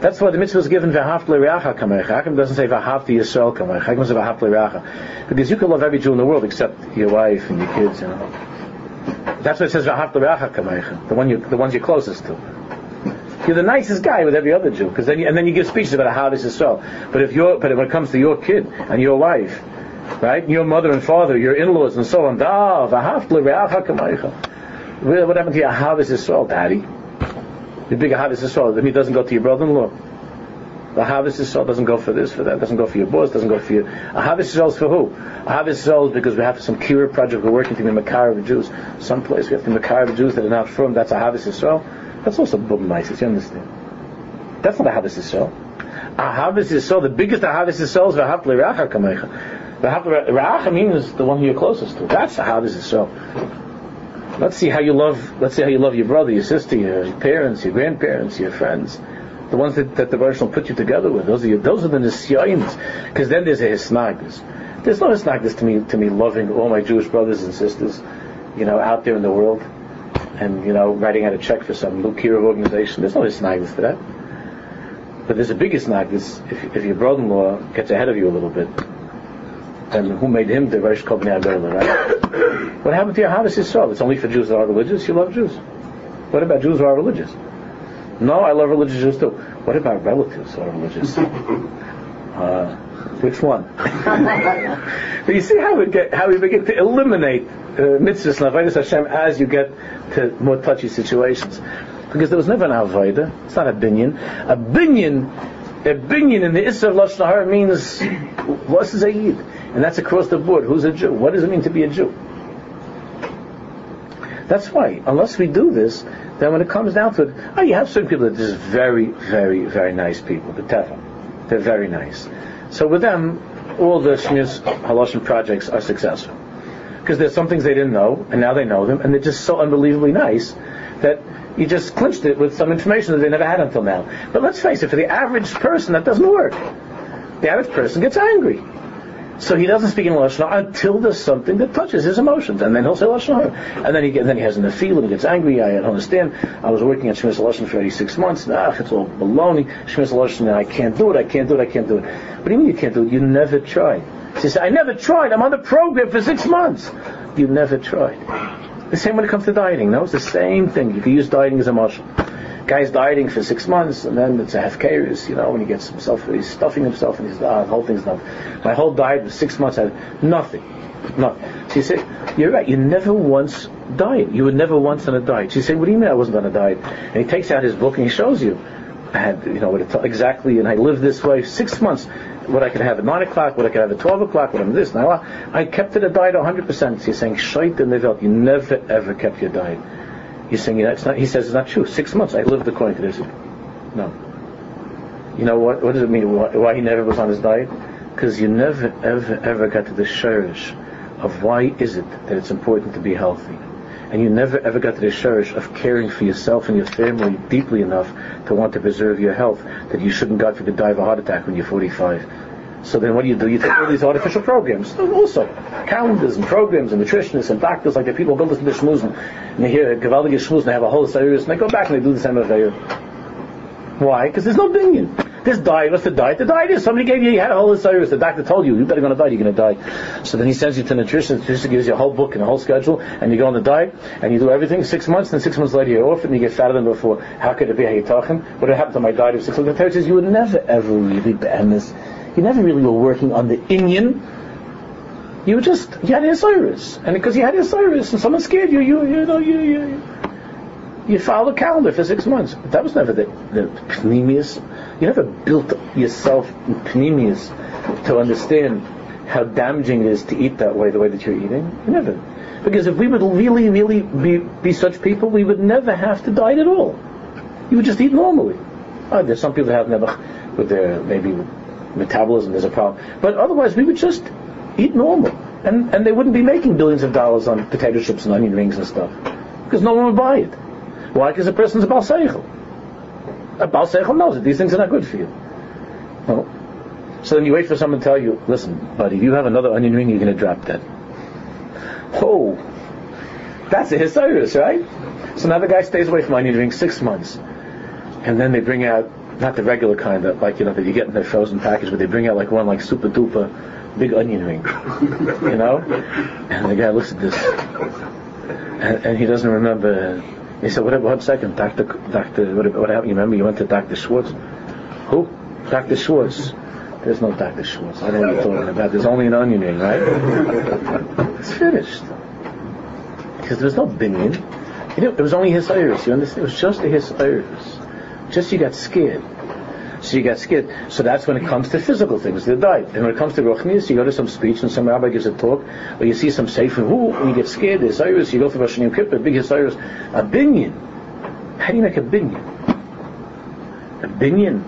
That's why the mitzvah is given v'ahavt le'reacha kamecha. Hakim doesn't say v'ahavt Yisrael kamecha. Hakim says v'ahavt le'reacha. Because you can love every Jew in the world except your wife and your kids, you know. That's why it says v'ahavt le'reacha kamecha. The one you, the ones you're closest to. You're the nicest guy with every other Jew, because then you, and then you give speeches about how this is so. But if you're, but when it comes to your kid and your wife, right, your mother and father, your in-laws and so on, ah, da v'ahavt le'reacha kamecha. What happened to your Ahavis Yisrael, Daddy? The big Ahavis Yisrael, then he doesn't go to your brother-in-law. The Ahavis Yisrael doesn't go for this, for that, doesn't go for your boss, doesn't go for you. Ahavis Yisrael is for who? Ahavis Yisrael is because we have some Kira project we're working to be Makar of the Jews. Some place we have to Makar of the Jews that are not from, that's Ahavis Yisrael. That's also Bubba you understand? That's not Ahavis Yisrael. Ahavis Yisrael, the biggest Ahavis Yisrael is Vahav L'Reacha Kamecha. Vahav L'Reacha means the one you're closest to. That's Ahavis Yisrael. Let's see how you love. Let's see how you love your brother, your sister, your parents, your grandparents, your friends, the ones that, that the Baruch will put you together with. Those are your, those are the nisyayins. Because then there's a hisnagdus. There's no hisnagdus to me to me loving all my Jewish brothers and sisters, you know, out there in the world, and you know, writing out a check for some Lukira organization. There's no hisnagdus to that. But there's a big hisnagdus if, if your brother-in-law gets ahead of you a little bit and who made him the Kobnei Adola, right? What happened to your Havis Yisrael? It's only for Jews that are religious. You love Jews. What about Jews who are religious? No, I love religious Jews too. What about relatives who are religious? Uh, which one? but you see how we get how we begin to eliminate uh, mitzvahs and avodas Hashem as you get to more touchy situations. Because there was never an avodah. It's not a binyan. A binyan, a binyan in the Isra of Lashon means what's a yid? And that's across the board. Who's a Jew? What does it mean to be a Jew? That's why, unless we do this, then when it comes down to it, oh, you have certain people that are just very, very, very nice people, the Teva. They're very nice. So with them, all the Shmiz Halashim projects are successful. Because there's some things they didn't know, and now they know them, and they're just so unbelievably nice that you just clinched it with some information that they never had until now. But let's face it, for the average person, that doesn't work. The average person gets angry. So he doesn't speak in lashon until there's something that touches his emotions, and then he'll say lashon And then he and then he has an feel and he gets angry. I don't understand. I was working at Shemiras Lashon for 86 months. Ah, it's all baloney. Shemiras Lashon, I can't do it. I can't do it. I can't do it. What do you mean you can't do it? You never tried. She said, I never tried. I'm on the program for six months. You never tried. The same when it comes to dieting. No, it's the same thing. You can use dieting as a muscle. Guy's dieting for six months, and then it's a half cares, you know, when he gets himself, he's stuffing himself, and he's, ah, whole thing's not. My whole diet was six months, I had nothing. Nothing. She said, you're right, you never once diet. You were never once on a diet. She said, what do you mean I wasn't on a diet? And he takes out his book and he shows you. I had, you know, what it, exactly, and I lived this way six months. What I could have at nine o'clock, what I could have at twelve o'clock, what I'm this. Now I kept it a diet 100. percent He's saying, "Shait in the You never ever kept your diet." He's saying that's not. He says it's not true. Six months I lived according to this. No. You know what? What does it mean? Why, he never was on his diet? Because you never ever ever got to the shirish of why is it that it's important to be healthy and you never ever got to the shirish of caring for yourself and your family deeply enough to want to preserve your health that you shouldn't, God forbid, die of a heart attack when you're 45. So then what do you do? You take all these artificial programs, also calendars and programs and nutritionists and doctors like the people go listen to shmooze and they hear the gewaldige shmooze and they have a whole series and they go back and they do the same affair. Why? Because there's no binyan. This diet, what's the diet? The diet is somebody gave you, you had a whole service, the doctor told you, you better go on a diet, you're going to die. So then he sends you to a nutritionist, the nutritionist gives you a whole book and a whole schedule, and you go on the diet, and you do everything, six months, and six months later you're off, and you get fatter than before. How could it be? How you talking? What happened to my diet of six months? The third says you were never ever really this. You never really were working on the inyan. You just, you had Osiris. And because you had Osiris, and someone scared you, you, you know, you, you, you followed a calendar for six months. But that was never the, the pneumius you never built yourself in panemius to understand how damaging it is to eat that way, the way that you're eating. You never. Because if we would really, really be, be such people, we would never have to diet at all. You would just eat normally. Oh, there's some people that have never, with their maybe metabolism, there's a problem. But otherwise, we would just eat normal. And, and they wouldn't be making billions of dollars on potato chips and onion rings and stuff. Because no one would buy it. Why? Because the person's a balseichel. A Baal Seichel knows it. These things are not good for you. No. So then you wait for someone to tell you, listen, buddy, if you have another onion ring, you're going to drop dead. Oh, that's a Hisayrus, right? So now the guy stays away from onion rings six months. And then they bring out, not the regular kind of, like, you know, that you get in the frozen package, but they bring out like one like super duper big onion ring. you know? And the guy looks at this. And, and he doesn't remember he said, what, one second, Dr. Dr. What, what happened? You remember you went to Dr. Schwartz? Who? Dr. Schwartz. There's no Dr. Schwartz. I don't know what you're talking about. There's only an onion ring, right? it's finished. Because there was no binyan. You know, it was only his iris. You understand? It was just his iris. Just you got scared. So you get scared. So that's when it comes to physical things, the diet. And when it comes to Ruchnius, you go to some speech and some rabbi gives a talk, or you see some sefer, who, you get scared, there's Cyrus, you go for Rosh Kippur, big Cyrus, a binyan. How do you make a binyan? A binyan.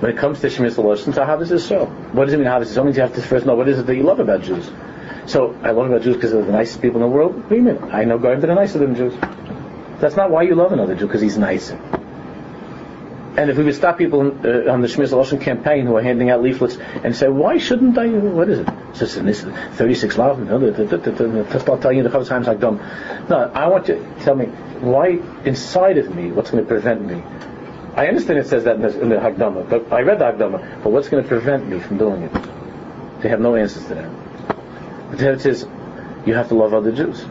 When it comes to Shemitah Lashon, so how does this show? What does it mean, how does it? So means you have to first know what is it that you love about Jews. So I love about Jews because they're the nicest people in the world. What do you mean? I know God that are nicer than Jews. That's not why you love another Jew, because he's nicer. And if we would stop people uh, on the Shmiras Lashon campaign who are handing out leaflets and say, why shouldn't I, what is it? It's this 36 laws, to tell you the Chofetz Chaim's Hagdom. No, I want you to tell me, why inside of me, what's going to prevent me? I understand it says that in the, in the Hagdama, but I read the Hagdama, but what's going to prevent me from doing it? They have no answers to that. But it says, you have to love other Jews.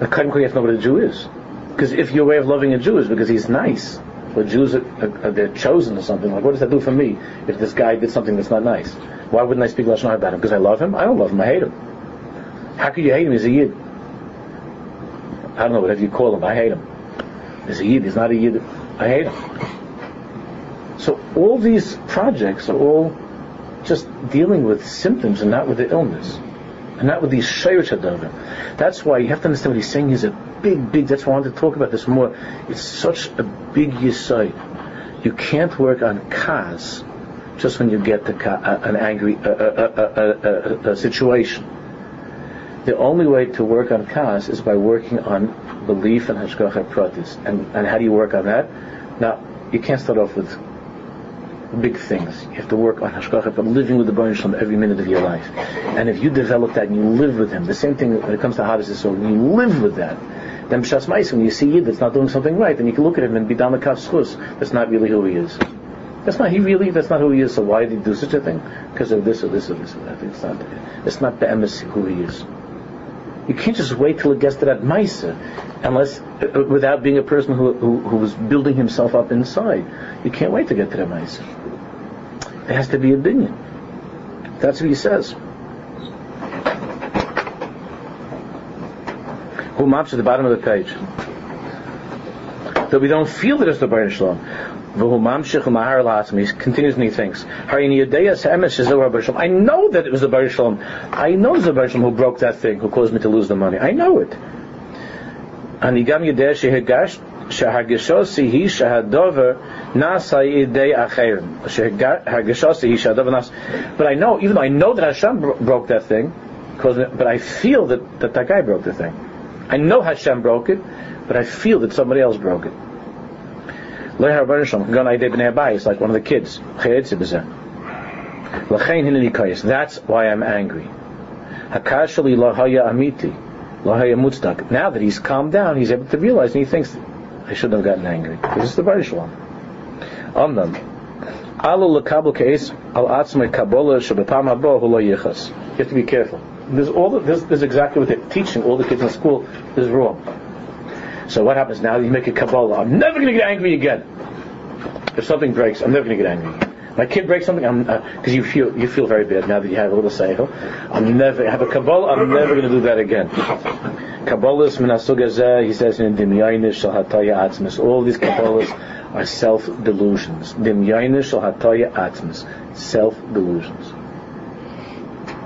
The you have to know what a Jew is. Because if your way of loving a Jew is because he's nice, but Jews are, are, they're chosen or something. Like, what does that do for me if this guy did something that's not nice? Why wouldn't I speak lashon hara about him? Because I love him? I don't love him. I hate him. How could you hate him? He's a yid. I don't know whatever you call him. I hate him. He's a yid. He's not a yid. I hate him. So all these projects are all just dealing with symptoms and not with the illness, and not with these shayrish That's why you have to understand what he's saying. He's a big, big, that's why I wanted to talk about this more. It's such a big yisai. You can't work on kaz just when you get ka, uh, an angry uh, uh, uh situation. The only way to work on kaz is by working on belief and hashgacha pratis. And, and how do you work on that? Now, you can't start off with big things. You have to work on hashgacha, but living with the Baruch Shalom every minute of your life. And if you develop that and you live with him, the same thing when it comes to Hadis so you live with that, then B'shas Mais, when you see Yid that's not doing something right, then you can look at him and be down the kafschus. That's not really who he is. That's not he really. That's not who he is. So why did he do such a thing? Because of this or this or this. I think it's not. It's not the emes who he is. You can't just wait till it gets to that Maisa, unless, uh, without being a person who, who, who was building himself up inside. You can't wait to get to that Maisa. There has to be a binyan. That's what he says. Who maps at the bottom of the page. That we don't feel that it's the Baruch Shalom. V'hu mamshich umahar la'atzim. He continues and he thinks, I know that it was the Baruch Shalom. I know it was the Baruch Shalom who broke that thing, who caused me to lose the money. I know it. And he gam yedeh shehegash שהרגשוsi היא שהדובר נעשה ידי אחרים. שהרגשוsi היא שהדובר נעשה... But I know, even though I know that Hashem broke that thing, but I feel that, that that guy broke the thing. I know Hashem broke it, but I feel that somebody else broke it. It's like one of the kids. That's why I'm angry. Hakashali lahaya amiti, lahaya. Now that he's calmed down, he's able to realize, and he thinks, I shouldn't have gotten angry. This is the Baruch Shalom. Hulo yichas. You have to be careful. All the, this, this is exactly what they're teaching all the kids in school is wrong. So what happens now? You make a Kabbalah. I'm never going to get angry again. If something breaks, I'm never going to get angry. My kid breaks something, I'm because uh, you feel you feel very bad now that you have a little seichel. I'm never have a Kabbalah. I'm never going to do that again. Kabbalah is minasugazeh. He says in Dimyainish shal hataya. All these Kabbalahs are self delusions. Dimyainish shal hataya. Self delusions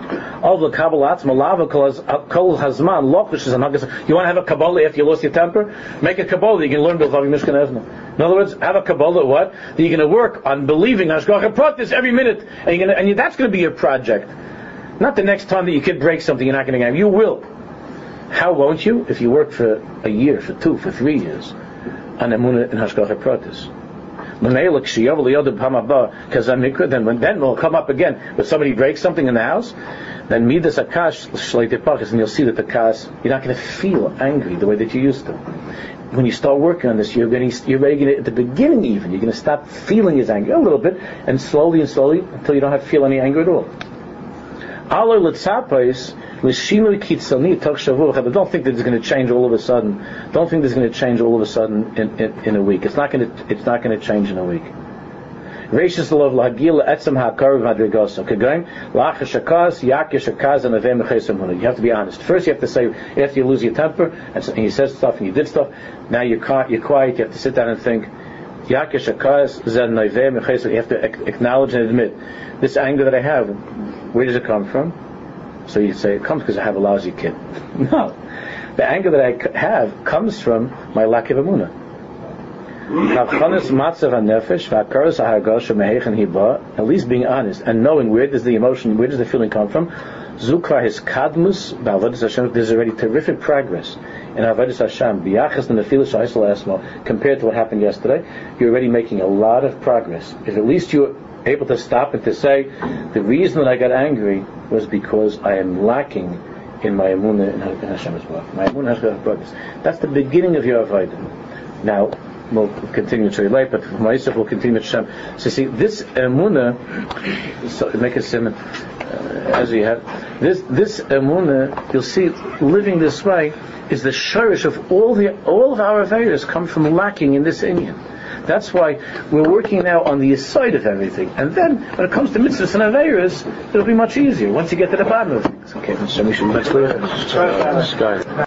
the Kabbalah Malava uh, is You want to have a Kabbalah after you lost your temper? Make a Kabbalah. You can learn Bilvavi Mishkan Evneh. In other words, have a Kabbalah what? That you're going to work on believing Hashgacha Pratis every minute, and you're to, and that's going to be your project. Not the next time that you could break something, you're not going to get. You will. How won't you? If you work for a year, for two, for three years, on Emunah and Hashgacha Pratis. Then when then we'll come up again. But somebody breaks something in the house, then midas akash shleitepachis, and you'll see that the kas you're not going to feel angry the way that you used to. When you start working on this, you're going to, you're going to, at the beginning even, you're going to stop feeling his anger a little bit, and slowly and slowly until you don't have to feel any anger at all. Alor letzapais But don't think that it's going to change all of a sudden. Don't think it's going to change all of a sudden in, in, in a week. It's not going to. It's not going to change in a week. Rashis lov lahagil etzem shakaz and avem You have to be honest. First, you have to say after you lose your temper and, and you said stuff and you did stuff. Now you're quiet. You're quiet. You have to sit down and think. Shakaz zed You have to acknowledge and admit this anger that I have. Where does it come from? So you say it comes because I have a lousy kid. No, the anger that I have comes from my lack of emunah. At least being honest and knowing where does the emotion, where does the feeling come from. Zukra there's already terrific progress in Avodah Hashem, and the compared to what happened yesterday. You're already making a lot of progress. If at least you're able to stop and to say, the reason that I got angry was because I am lacking in my emunah in Hashem's work. My emunah Hashem's That's the beginning of your avodah. Now, we'll continue to relate, but my Ma'isach will continue to Hashem. So see, this emuna, so make a simon, uh, as we have, this this emuna, you'll see, living this way is the shirish of all the all of our affairs come from lacking in this inyan. That's why we're working now on the side of everything. And then, when it comes to mitzvahs and averas, it'll be much easier once you get to the bottom of things. Okay, so we should.